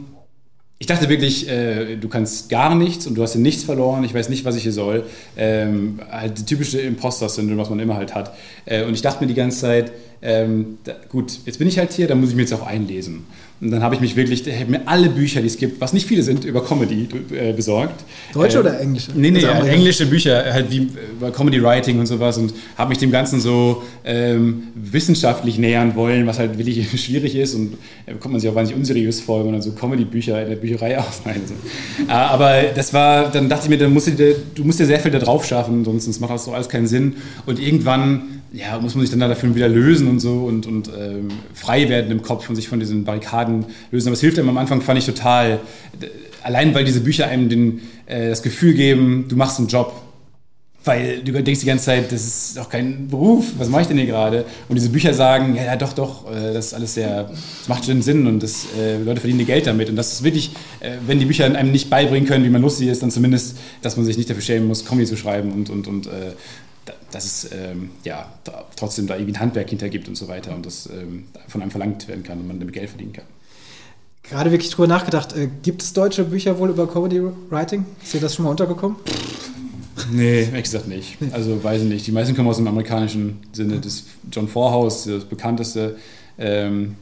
[SPEAKER 2] ich dachte wirklich, äh, du kannst gar nichts und du hast hier nichts verloren, ich weiß nicht, was ich hier soll. Ähm, halt die typische Imposter-Syndrom, was man immer halt hat. Äh, und ich dachte mir die ganze Zeit, ähm, da, gut, jetzt bin ich halt hier, dann muss ich mir jetzt auch einlesen. Und dann habe ich mich wirklich, ich mir alle Bücher, die es gibt, was nicht viele sind, über Comedy äh, besorgt.
[SPEAKER 3] Deutsche äh, oder englische?
[SPEAKER 2] Nee, nee, also englische Bücher, halt wie über Comedy Writing und sowas und habe mich dem Ganzen so ähm, wissenschaftlich nähern wollen, was halt wirklich schwierig ist und da kommt man sich auch wahnsinnig unseriös vor, wenn man dann so Comedy-Bücher in der Bücherei ausleihen. So. Äh, aber das war, dann dachte ich mir, dann musst du, du musst dir sehr viel da drauf schaffen, sonst macht das doch alles keinen Sinn. Und irgendwann ja, muss man sich dann dafür wieder lösen und so und, und ähm, frei werden im Kopf und sich von diesen Barrikaden lösen. Aber es hilft einem am Anfang, fand ich total. Allein weil diese Bücher einem den, äh, das Gefühl geben, du machst einen Job. Weil du denkst die ganze Zeit, das ist doch kein Beruf, was mache ich denn hier gerade? Und diese Bücher sagen, ja, ja doch, doch, äh, das ist alles sehr, das macht schon Sinn und das, äh, Leute verdienen Geld damit. Und das ist wirklich, äh, wenn die Bücher einem nicht beibringen können, wie man lustig ist, dann zumindest, dass man sich nicht dafür schämen muss, Comedy zu schreiben und, und, und äh, dass es ähm, ja, trotzdem da irgendwie ein Handwerk hinter gibt und so weiter und das ähm, von einem verlangt werden kann und man damit Geld verdienen kann.
[SPEAKER 3] Gerade wirklich drüber nachgedacht, äh, gibt es deutsche Bücher wohl über Comedy Writing? Ist dir das schon mal untergekommen?
[SPEAKER 2] Nee, ehrlich gesagt nicht. Also weiß ich nicht. Die meisten kommen aus dem amerikanischen Sinne. Das John Vorhaus, das bekannteste ähm,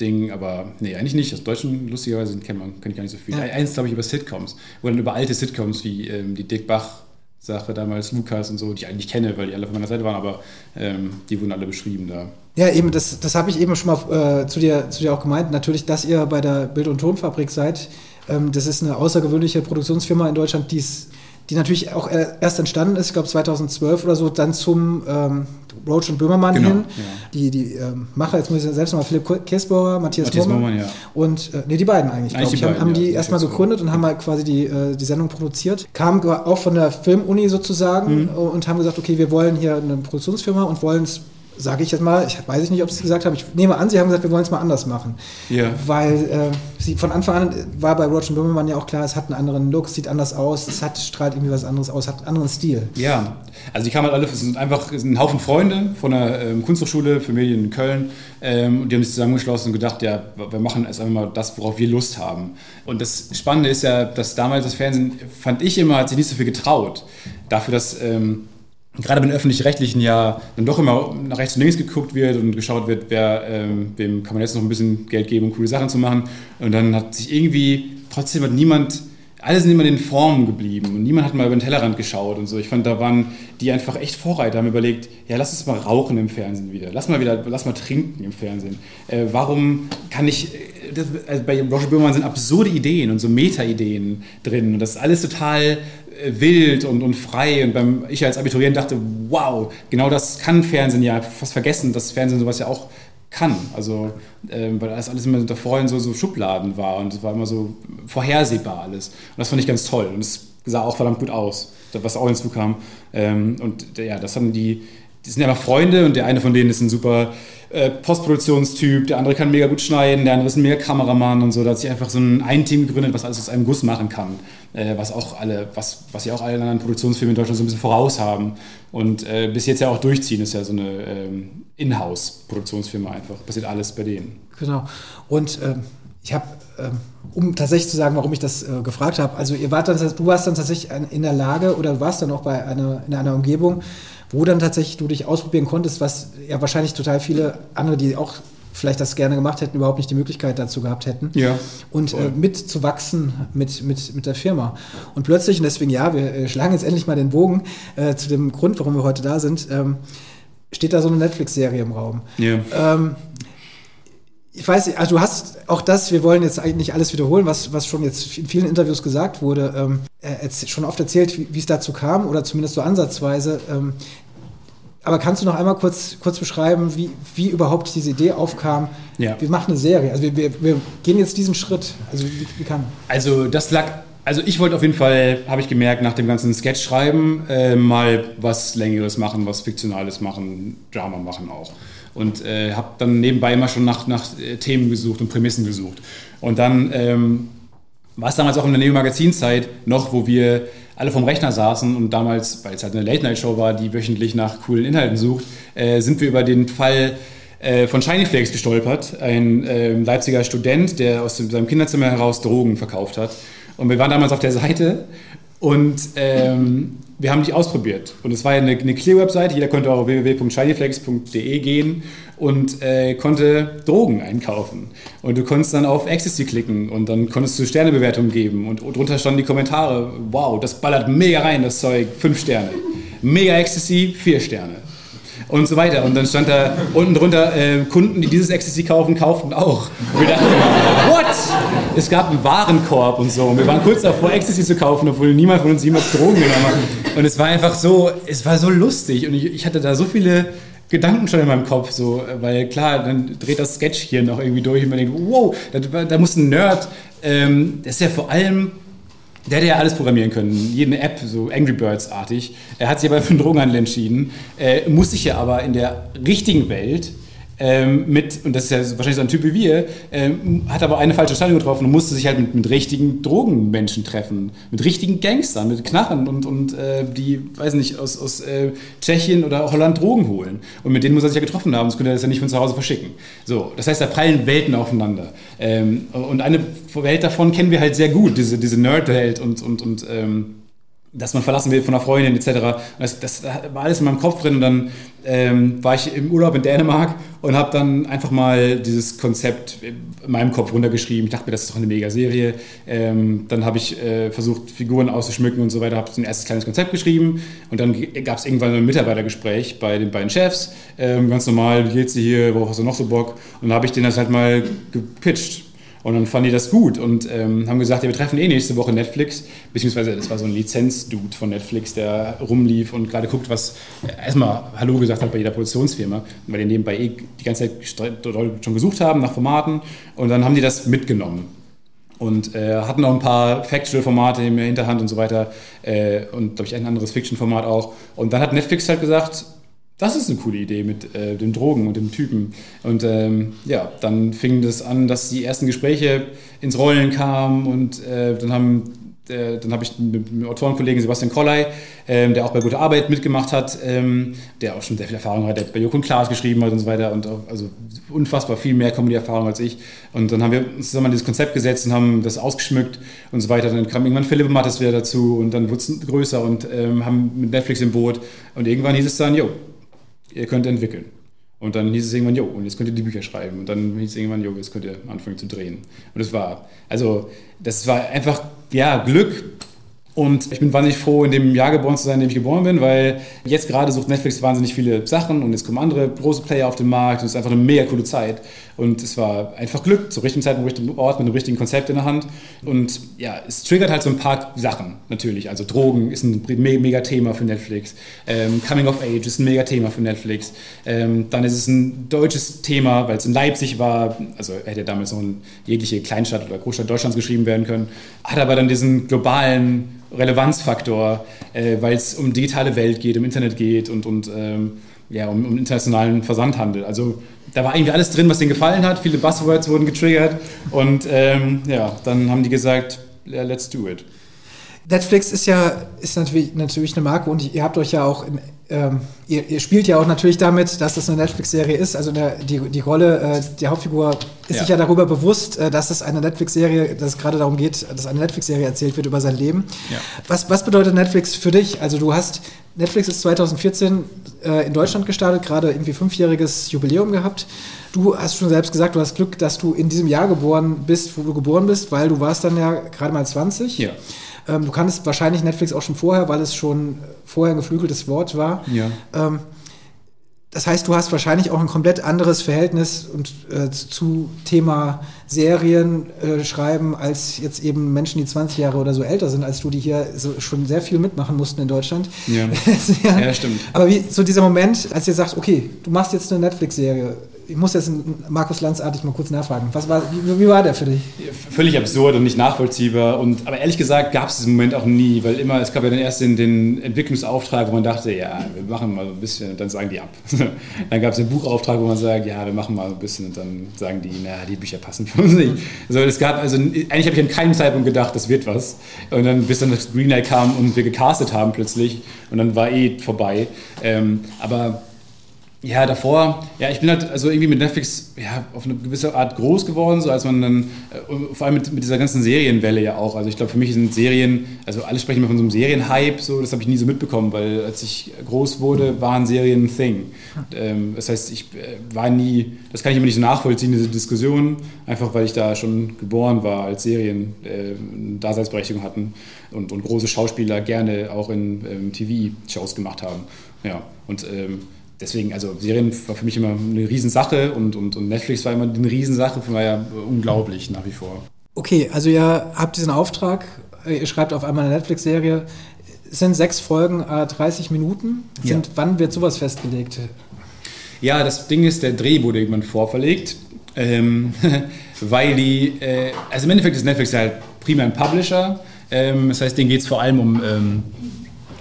[SPEAKER 2] Ding, aber nee, eigentlich nicht. Aus Deutschen, lustigerweise, kennt man, kenn ich gar nicht so viel. Ja. Eins, glaube ich, über Sitcoms, dann über alte Sitcoms wie ähm, die Dick Bach Sache damals, Lukas und so, die ich eigentlich kenne, weil die alle von meiner Seite waren, aber ähm, die wurden alle beschrieben da.
[SPEAKER 3] Ja, eben, das, das habe ich eben schon mal äh, zu, dir, zu dir auch gemeint. Natürlich, dass ihr bei der Bild- und Tonfabrik seid, ähm, das ist eine außergewöhnliche Produktionsfirma in Deutschland, die es die natürlich auch erst entstanden ist, ich glaube 2012 oder so, dann zum ähm, Roach und Böhmermann genau, hin. Ja. Die, die ähm, Macher, jetzt muss ich selbst nochmal, Philipp Käsbohrer, Matthias, Matthias Mohrmann. ja. Und, äh, nee, die beiden eigentlich, glaube ich, haben, haben die ja, erstmal gegründet und haben mal quasi die, äh, die Sendung produziert. Kamen auch von der Filmuni sozusagen mhm. und haben gesagt, okay, wir wollen hier eine Produktionsfirma und wollen es sage ich jetzt mal, ich weiß ich nicht, ob sie es gesagt haben, ich nehme an, sie haben gesagt, wir wollen es mal anders machen. Ja. Weil äh, sie von Anfang an war bei Roger Böhmermann ja auch klar, es hat einen anderen Look, sieht anders aus, es hat, strahlt irgendwie was anderes aus, hat einen anderen Stil.
[SPEAKER 2] Ja, also die kamen halt alle, es sind einfach es sind ein Haufen Freunde von der ähm, Kunsthochschule für Medien in Köln ähm, und die haben sich zusammengeschlossen und gedacht, ja, wir machen jetzt einfach mal das, worauf wir Lust haben. Und das Spannende ist ja, dass damals das Fernsehen, fand ich immer, hat sich nicht so viel getraut. Dafür, dass... Ähm, gerade wenn öffentlich-rechtlichen ja dann doch immer nach rechts und links geguckt wird und geschaut wird, wer, ähm, wem kann man jetzt noch ein bisschen Geld geben, um coole Sachen zu machen. Und dann hat sich irgendwie, trotzdem hat niemand, alle sind immer in den Formen geblieben und niemand hat mal über den Tellerrand geschaut und so. Ich fand, da waren die einfach echt Vorreiter, haben überlegt, ja, lass uns mal rauchen im Fernsehen wieder, lass mal wieder, lass mal trinken im Fernsehen. Äh, warum kann ich, das, also bei Roger Böhmermann sind absurde Ideen und so Meta-Ideen drin und das ist alles total wild und, und frei. Und beim, ich als Abiturient dachte, wow, genau das kann Fernsehen ja. Fast vergessen, dass Fernsehen sowas ja auch kann. Also, ähm, weil das alles immer davor in so, so Schubladen war und es war immer so vorhersehbar alles. Und das fand ich ganz toll. Und es sah auch verdammt gut aus, was auch hinzukam. Ähm, und ja, das haben die, die sind einfach Freunde und der eine von denen ist ein super äh, Postproduktionstyp, der andere kann mega gut schneiden, der andere ist ein mega Kameramann und so. Da hat sich einfach so ein, ein Team gegründet, was alles aus einem Guss machen kann. Äh, was auch alle, was, was ja auch alle anderen Produktionsfilme in Deutschland so ein bisschen voraus haben. Und äh, bis jetzt ja auch durchziehen, ist ja so eine ähm, Inhouse-Produktionsfirma einfach. Passiert alles bei denen.
[SPEAKER 3] Genau. Und ähm, ich habe, ähm, um tatsächlich zu sagen, warum ich das äh, gefragt habe, also ihr wart dann, du warst dann tatsächlich in der Lage oder du warst dann auch bei einer, in einer Umgebung, wo dann tatsächlich du dich ausprobieren konntest, was ja wahrscheinlich total viele andere, die auch vielleicht das gerne gemacht hätten, überhaupt nicht die Möglichkeit dazu gehabt hätten. Ja. Und äh, mitzuwachsen mit, mit, mit der Firma. Und plötzlich, und deswegen ja, wir äh, schlagen jetzt endlich mal den Bogen äh, zu dem Grund, warum wir heute da sind, ähm, steht da so eine Netflix-Serie im Raum. Ja. Ähm, ich weiß nicht, also du hast auch das, wir wollen jetzt eigentlich nicht alles wiederholen, was, was schon jetzt in vielen Interviews gesagt wurde, ähm, äh, schon oft erzählt, wie, wie, es dazu kam oder zumindest so ansatzweise. Ähm, aber kannst du noch einmal kurz, kurz beschreiben, wie, wie überhaupt diese Idee aufkam? Ja. Wir machen eine Serie, also wir, wir, wir gehen jetzt diesen Schritt. Also wie, wie kann?
[SPEAKER 2] Also das lag also ich wollte auf jeden Fall, habe ich gemerkt, nach dem ganzen Sketch schreiben, äh, mal was Längeres machen, was Fiktionales machen, Drama machen auch und äh, habe dann nebenbei immer schon nach, nach äh, Themen gesucht und Prämissen gesucht. Und dann ähm, war es damals auch in der Neo-Magazin-Zeit noch, wo wir alle vom Rechner saßen und damals, weil es halt eine Late-Night-Show war, die wöchentlich nach coolen Inhalten sucht, äh, sind wir über den Fall äh, von Shiny Flakes gestolpert, ein äh, Leipziger Student, der aus seinem Kinderzimmer heraus Drogen verkauft hat. Und wir waren damals auf der Seite und ähm, wir haben die ausprobiert. Und es war ja eine, eine Clear-Website. Jeder konnte auch auf www.shinyflex.de gehen und äh, konnte Drogen einkaufen. Und du konntest dann auf Ecstasy klicken und dann konntest du Sternebewertungen geben. Und, drunter standen die Kommentare: Wow, das ballert mega rein, das Zeug. Fünf Sterne. Mega Ecstasy, vier Sterne und so weiter. Und dann stand da unten drunter, äh, Kunden, die dieses Ecstasy kaufen, kauften auch. Und wir dachten, what? Es gab einen Warenkorb und so. Und wir waren kurz davor, Ecstasy zu kaufen, obwohl niemand von uns jemals Drogen genommen hat. Und es war einfach so, es war so lustig. Und ich, ich hatte da so viele Gedanken schon in meinem Kopf, so, weil klar, dann dreht das Sketch hier noch irgendwie durch und man denkt, wow, da, da muss ein Nerd, ähm, das ist ja vor allem der hätte ja alles programmieren können, jede App, so Angry Birds-artig. Er hat sich aber für einen Drogenhandel entschieden, äh, muss sich ja aber in der richtigen Welt ähm, mit, und das ist ja wahrscheinlich so ein Typ wie wir, ähm, hat aber eine falsche Entscheidung getroffen und musste sich halt mit, mit richtigen Drogenmenschen treffen, mit richtigen Gangstern, mit Knarren und, und äh, die, weiß nicht, aus, aus äh, Tschechien oder Holland Drogen holen. Und mit denen muss er sich ja getroffen haben, sonst könnte er das ja nicht von zu Hause verschicken. So, das heißt, da prallen Welten aufeinander. Ähm, und eine Welt davon kennen wir halt sehr gut, diese, diese Nerd-Welt und, und, und ähm, dass man verlassen wird von einer Freundin etc. Das, das, war alles in meinem Kopf drin und dann ähm, war ich im Urlaub in Dänemark und habe dann einfach mal dieses Konzept in meinem Kopf runtergeschrieben. Ich dachte mir, das ist doch eine mega Serie. Ähm, dann habe ich äh, versucht, Figuren auszuschmücken und so weiter, habe ein erstes kleines Konzept geschrieben und dann gab es irgendwann ein Mitarbeitergespräch bei den beiden Chefs. Ähm, ganz normal, wie geht's dir hier, worauf hast du noch so Bock? Und dann habe ich denen das halt mal gepitcht und dann fanden die das gut und ähm, haben gesagt, ja, wir treffen eh nächste Woche Netflix, beziehungsweise das war so ein Lizenz-Dude von Netflix, der rumlief und gerade guckt, was erstmal Hallo gesagt hat bei jeder Produktionsfirma, weil die nebenbei eh die ganze Zeit schon gesucht haben nach Formaten und dann haben die das mitgenommen und äh, hatten auch ein paar Factual-Formate in der Hinterhand und so weiter äh, und glaube ich ein anderes Fiction-Format auch. Und dann hat Netflix halt gesagt, das ist eine coole Idee mit äh, den Drogen und dem Typen. Und ähm, ja, dann fing das an, dass die ersten Gespräche ins Rollen kamen und äh, dann haben äh, dann habe ich mit dem Autorenkollegen Sebastian Kolley, ähm, der auch bei Gute Arbeit mitgemacht hat, ähm, der auch schon sehr viel Erfahrung hat, der bei Joko und Klaas geschrieben hat und so weiter und auch, also unfassbar viel mehr Comedy-Erfahrung als ich. Und dann haben wir uns zusammen dieses Konzept gesetzt und haben das ausgeschmückt und so weiter. Dann kam irgendwann Philipp Mattes wieder dazu und dann wurde es größer und ähm, haben mit Netflix im Boot. Und irgendwann hieß es dann, jo, ihr könnt entwickeln. Und dann hieß es irgendwann, jo, und jetzt könnt ihr die Bücher schreiben. Und dann hieß es irgendwann, jo, jetzt könnt ihr anfangen zu drehen. Und das war, also, das war einfach, ja, Glück und ich bin wahnsinnig froh, in dem Jahr geboren zu sein, in dem ich geboren bin, weil jetzt gerade sucht Netflix wahnsinnig viele Sachen und jetzt kommen andere große Player auf den Markt und es ist einfach eine mega coole Zeit. Und es war einfach Glück, zur richtigen Zeit, am richtigen Ort, mit einem richtigen Konzept in der Hand. Und ja, es triggert halt so ein paar Sachen natürlich. Also Drogen ist ein mega Thema für Netflix. Ähm, Coming of Age ist ein mega Thema für Netflix. Ähm, dann ist es ein deutsches Thema, weil es in Leipzig war. Also hätte damals noch in jegliche Kleinstadt oder Großstadt Deutschlands geschrieben werden können. Hat aber dann diesen globalen Relevanzfaktor, äh, weil es um digitale Welt geht, um Internet geht und, und ähm, ja, um, um, internationalen Versandhandel. Also da war eigentlich alles drin, was denen gefallen hat. Viele Buzzwords wurden getriggert und ähm, ja, dann haben die gesagt, yeah, let's do it.
[SPEAKER 3] Netflix ist ja ist natürlich, natürlich eine Marke und ihr habt euch ja auch in ähm, ihr, ihr, spielt ja auch natürlich damit, dass das eine Netflix-Serie ist. Also der, die, die Rolle äh, der Hauptfigur ist ja. sich ja darüber bewusst, äh, dass es eine Netflix-Serie, dass es gerade darum geht, dass eine Netflix-Serie erzählt wird über sein Leben. Ja. Was, was bedeutet Netflix für dich? Also du hast, Netflix ist 2014 äh, in Deutschland gestartet, gerade irgendwie fünfjähriges Jubiläum gehabt. Du hast schon selbst gesagt, du hast Glück, dass du in diesem Jahr geboren bist, wo du geboren bist, weil du warst dann ja gerade mal 20. Ja. Ähm, du kanntest wahrscheinlich Netflix auch schon vorher, weil es schon vorher ein geflügeltes Wort war. Ja. Ähm, das heißt, du hast wahrscheinlich auch ein komplett anderes Verhältnis und, äh, zu Thema Serien äh, schreiben als jetzt eben Menschen, die 20 Jahre oder so älter sind als du, die hier so schon sehr viel mitmachen mussten in Deutschland.
[SPEAKER 2] Ja,
[SPEAKER 3] ja. ja stimmt. Aber wie so dieser Moment, als ihr sagt, okay, du machst jetzt eine Netflix-Serie, ich muss jetzt Markus Lanzartig mal kurz nachfragen. Was war, wie, wie war der für dich?
[SPEAKER 2] Völlig absurd und nicht nachvollziehbar. Und, aber ehrlich gesagt gab es diesen Moment auch nie, weil immer, es gab ja dann erst den, den Entwicklungsauftrag, wo man dachte, ja, wir machen mal ein bisschen und dann sagen die ab. dann gab es den Buchauftrag, wo man sagt, ja, wir machen mal ein bisschen und dann sagen die, naja, die Bücher passen für uns nicht. Also es gab, also eigentlich habe ich an keinem Zeitpunkt gedacht, das wird was. Und dann, bis dann das Greenlight kam und wir gecastet haben plötzlich und dann war eh vorbei. Ähm, aber ja, davor, ja, ich bin halt also irgendwie mit Netflix ja, auf eine gewisse Art groß geworden, so als man dann, äh, vor allem mit, mit dieser ganzen Serienwelle ja auch. Also ich glaube, für mich sind Serien, also alle sprechen immer von so einem Serienhype, so, das habe ich nie so mitbekommen, weil als ich groß wurde, waren Serien ein Thing. Ähm, das heißt, ich äh, war nie, das kann ich immer nicht so nachvollziehen, diese Diskussion, einfach weil ich da schon geboren war, als Serien äh, eine Daseinsberechtigung hatten und, und große Schauspieler gerne auch in ähm, TV-Shows gemacht haben. Ja, und ähm, deswegen, also Serien war für mich immer eine Riesensache und, und, und Netflix war immer eine Riesensache, von daher unglaublich nach wie vor.
[SPEAKER 3] Okay, also ihr habt diesen Auftrag, ihr schreibt auf einmal eine Netflix-Serie. Es sind sechs Folgen, 30 Minuten. Sind, ja. Wann wird sowas festgelegt?
[SPEAKER 2] Ja, das Ding ist, der Dreh wurde irgendwann vorverlegt, ähm, weil die, äh, also im Endeffekt ist Netflix halt primär ein Publisher. Ähm, das heißt, denen geht es vor allem um ähm,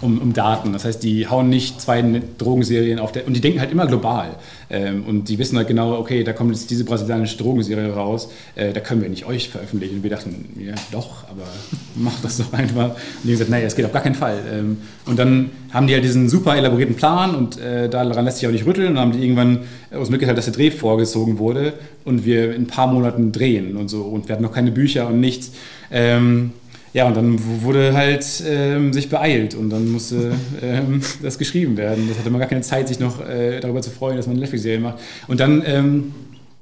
[SPEAKER 2] um, um, Daten. Das heißt, die hauen nicht zwei Drogenserien auf der. Und die denken halt immer global. Ähm, und die wissen halt genau, okay, da kommt jetzt diese brasilianische Drogenserie raus, äh, da können wir nicht euch veröffentlichen. Und wir dachten, ja, doch, aber macht das doch einfach. Und die haben gesagt, nein, das geht auf gar keinen Fall. Ähm, und dann haben die halt diesen super elaborierten Plan und äh, daran lässt sich auch nicht rütteln. Und dann haben die irgendwann uns mitgeteilt, dass der Dreh vorgezogen wurde und wir in ein paar Monaten drehen und so. Und wir hatten noch keine Bücher und nichts. Ähm, ja, und dann wurde halt ähm, sich beeilt und dann musste ähm, das geschrieben werden. Das hatte man gar keine Zeit, sich noch äh, darüber zu freuen, dass man eine Netflix-Serie macht. Und dann ähm,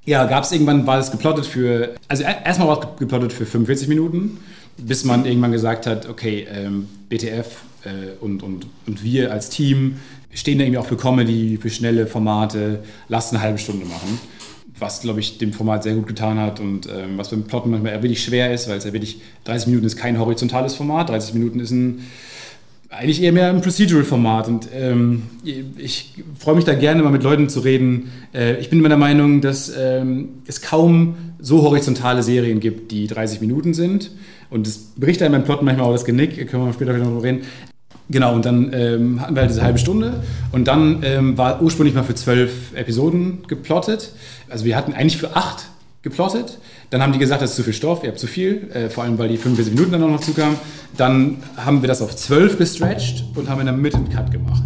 [SPEAKER 2] ja, gab es irgendwann, war es geplottet für, also erstmal war es geplottet für 45 Minuten, bis man irgendwann gesagt hat, okay, ähm, BTF äh, und, und, und wir als Team stehen da irgendwie auch für Comedy, für schnelle Formate, lasst eine halbe Stunde machen. Was, glaube ich, dem Format sehr gut getan hat und ähm, was beim Plotten manchmal wirklich schwer ist, weil es ja wirklich, 30 Minuten ist kein horizontales Format, 30 Minuten ist ein eigentlich eher mehr ein Procedural-Format und ähm, ich freue mich da gerne mal mit Leuten zu reden. Äh, ich bin immer der Meinung, dass ähm, es kaum so horizontale Serien gibt, die 30 Minuten sind und das bricht einem beim Plot manchmal auch das Genick, können wir später noch darüber reden. Genau, und dann ähm, hatten wir halt diese halbe Stunde und dann ähm, war ursprünglich mal für zwölf Episoden geplottet. Also wir hatten eigentlich für acht geplottet. Dann haben die gesagt, das ist zu viel Stoff, ihr habt zu viel, äh, vor allem weil die 45 Minuten dann auch noch zukamen. Dann haben wir das auf 12 gestretched und haben in der Mitte einen Cut gemacht,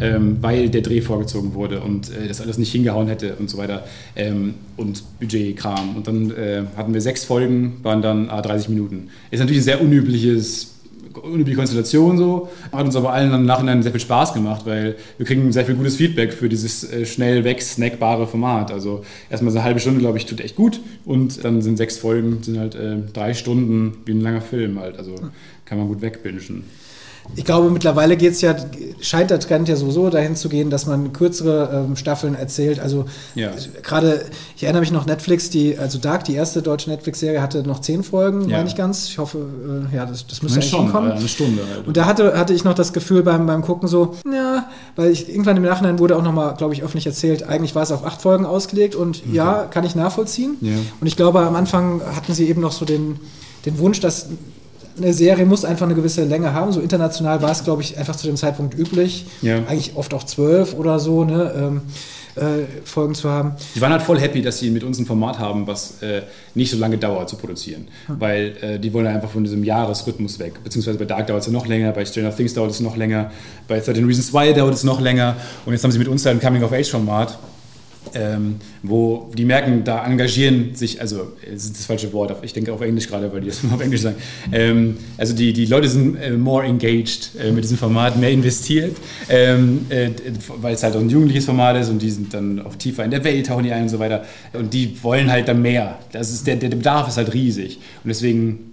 [SPEAKER 2] ähm, weil der Dreh vorgezogen wurde und äh, das alles nicht hingehauen hätte und so weiter ähm, und Budgetkram. Und dann äh, hatten wir sechs Folgen, waren dann ah, 30 Minuten. Ist natürlich ein sehr unübliches unübliche Konstellation so. Hat uns aber allen im Nachhinein sehr viel Spaß gemacht, weil wir kriegen sehr viel gutes Feedback für dieses äh, schnell weg snackbare Format. Also erstmal so eine halbe Stunde, glaube ich, tut echt gut. Und dann sind sechs Folgen, sind halt äh, drei Stunden wie ein langer Film halt. Also kann man gut wegbingen
[SPEAKER 3] ich glaube, mittlerweile geht's ja, scheint der Trend ja sowieso dahin zu gehen, dass man kürzere ähm, Staffeln erzählt. Also ja. gerade, ich erinnere mich noch Netflix, die, also Dark, die erste deutsche Netflix-Serie, hatte noch zehn Folgen, ja. meine ich ganz. Ich hoffe, äh, ja, das, das müsste eigentlich schon kommen.
[SPEAKER 2] Eine Stunde halt.
[SPEAKER 3] Und da hatte, hatte ich noch das Gefühl beim, beim Gucken so, ja, weil ich irgendwann im Nachhinein wurde auch nochmal, glaube ich, öffentlich erzählt, eigentlich war es auf acht Folgen ausgelegt und okay. ja, kann ich nachvollziehen. Ja. Und ich glaube, am Anfang hatten sie eben noch so den, den Wunsch, dass eine Serie muss einfach eine gewisse Länge haben. So international war es, glaube ich, einfach zu dem Zeitpunkt üblich. Ja. Eigentlich oft auch zwölf oder so, ne? Ähm, äh, Folgen zu haben.
[SPEAKER 2] Die waren halt voll happy, dass sie mit uns ein Format haben, was äh, nicht so lange dauert zu produzieren. Hm. Weil äh, die wollen einfach von diesem Jahresrhythmus weg. Beziehungsweise bei Dark dauert es noch länger, bei Stranger Things dauert es noch länger, bei 13 Reasons Why dauert es noch länger. Und jetzt haben sie mit uns halt ein Coming-of-Age-Format ähm, wo die merken, da engagieren sich, also es ist das falsche Wort, ich denke auf Englisch gerade, weil die das auf Englisch sagen. Ähm, also die, die Leute sind äh, more engaged äh, mit diesem Format, mehr investiert, ähm, äh, weil es halt auch ein jugendliches Format ist und die sind dann auch tiefer in der Welt, tauchen die ein und so weiter. Und die wollen halt dann mehr. Das ist, der, der Bedarf ist halt riesig. Und deswegen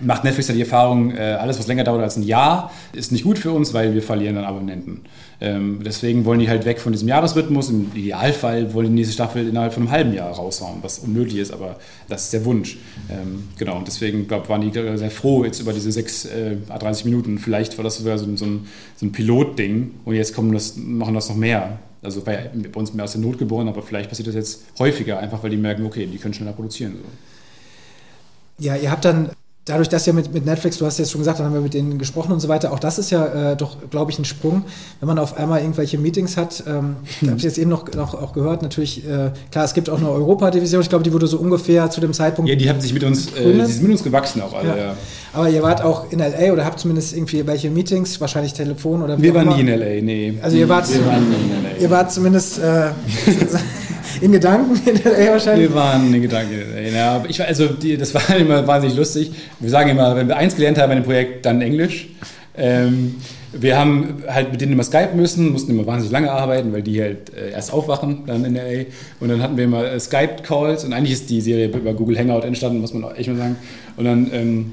[SPEAKER 2] macht Netflix halt die Erfahrung, äh, alles, was länger dauert als ein Jahr, ist nicht gut für uns, weil wir verlieren dann Abonnenten. Ähm, deswegen wollen die halt weg von diesem Jahresrhythmus. Im Idealfall wollen die nächste Staffel innerhalb von einem halben Jahr raushauen, was unmöglich ist, aber das ist der Wunsch. Ähm, genau, und deswegen glaub, waren die sehr froh jetzt über diese 6 äh, 30 Minuten. Vielleicht war das sogar so, so ein, so ein Pilotding und jetzt kommen das, machen das noch mehr. Also ja bei uns mehr aus der Not geboren, aber vielleicht passiert das jetzt häufiger, einfach weil die merken, okay, die können schneller produzieren. So.
[SPEAKER 3] Ja, ihr habt dann dadurch, dass ja mit, mit Netflix, du hast jetzt schon gesagt, dann haben wir mit denen gesprochen und so weiter, auch das ist ja äh, doch, glaube ich, ein Sprung, wenn man auf einmal irgendwelche Meetings hat. Ähm, ich habe es jetzt eben noch, noch auch gehört, natürlich, äh, klar, es gibt auch eine Europa-Division, ich glaube, die wurde so ungefähr zu dem Zeitpunkt.
[SPEAKER 2] Ja, die haben sich mit uns, äh, die sind mit uns gewachsen auch alle, ja. ja.
[SPEAKER 3] Aber ihr wart auch in LA oder habt zumindest irgendwie welche Meetings, wahrscheinlich Telefon oder
[SPEAKER 2] wie Wir waren nie in LA, nee.
[SPEAKER 3] Also ihr wart, wir waren nie in LA. Ihr wart zumindest äh, in Gedanken in LA wahrscheinlich?
[SPEAKER 2] Wir waren in Gedanken in. Ja, ich, also die, das war immer wahnsinnig lustig. Wir sagen immer, wenn wir eins gelernt haben bei dem Projekt, dann Englisch. Ähm, wir haben halt mit denen immer Skype müssen, mussten immer wahnsinnig lange arbeiten, weil die halt äh, erst aufwachen dann in LA. Und dann hatten wir immer äh, Skype-Calls und eigentlich ist die Serie über Google Hangout entstanden, muss man echt mal sagen. Und dann, ähm,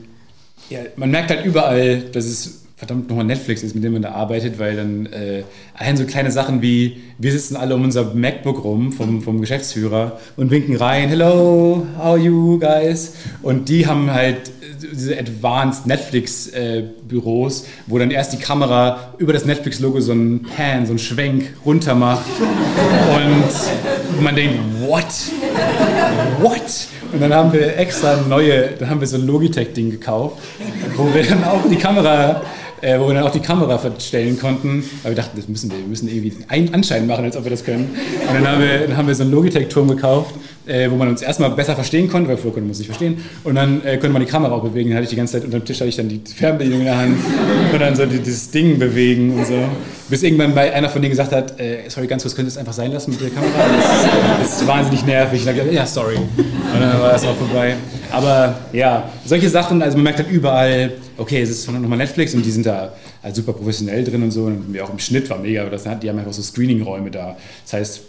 [SPEAKER 2] ja, man merkt halt überall, dass es verdammt nochmal Netflix ist, mit dem man da arbeitet, weil dann äh, allein so kleine Sachen wie, wir sitzen alle um unser MacBook rum vom, vom Geschäftsführer und winken rein, hello, how are you guys? Und die haben halt diese Advanced Netflix-Büros, äh, wo dann erst die Kamera über das Netflix-Logo so einen Pan, so einen Schwenk runter macht und man denkt, what? What? Und dann haben wir extra neue, dann haben wir so ein Logitech-Ding gekauft, wo wir dann auch die Kamera äh, wo wir dann auch die Kamera verstellen konnten. Aber wir dachten, das müssen wir, wir müssen irgendwie einen Anschein machen, als ob wir das können. Und dann haben wir, dann haben wir so einen Logitech-Turm gekauft, äh, wo man uns erstmal besser verstehen konnte, weil vorher konnte man uns nicht verstehen. Und dann äh, konnte man die Kamera auch bewegen. Dann hatte ich die ganze Zeit unter dem Tisch hatte ich dann die Fernbedienung in der Hand und dann so dieses Ding bewegen und so. Bis irgendwann bei einer von denen gesagt hat, äh, sorry, ganz kurz, könnt ihr es einfach sein lassen mit der Kamera? Das, das ist wahnsinnig nervig. Und dann ja, sorry. Und dann war das auch vorbei. Aber ja, solche Sachen, also man merkt halt überall, okay, es ist nochmal Netflix und die sind da halt super professionell drin und so. Und wir auch im Schnitt war mega, aber das, die haben einfach so Screening-Räume da. Das heißt,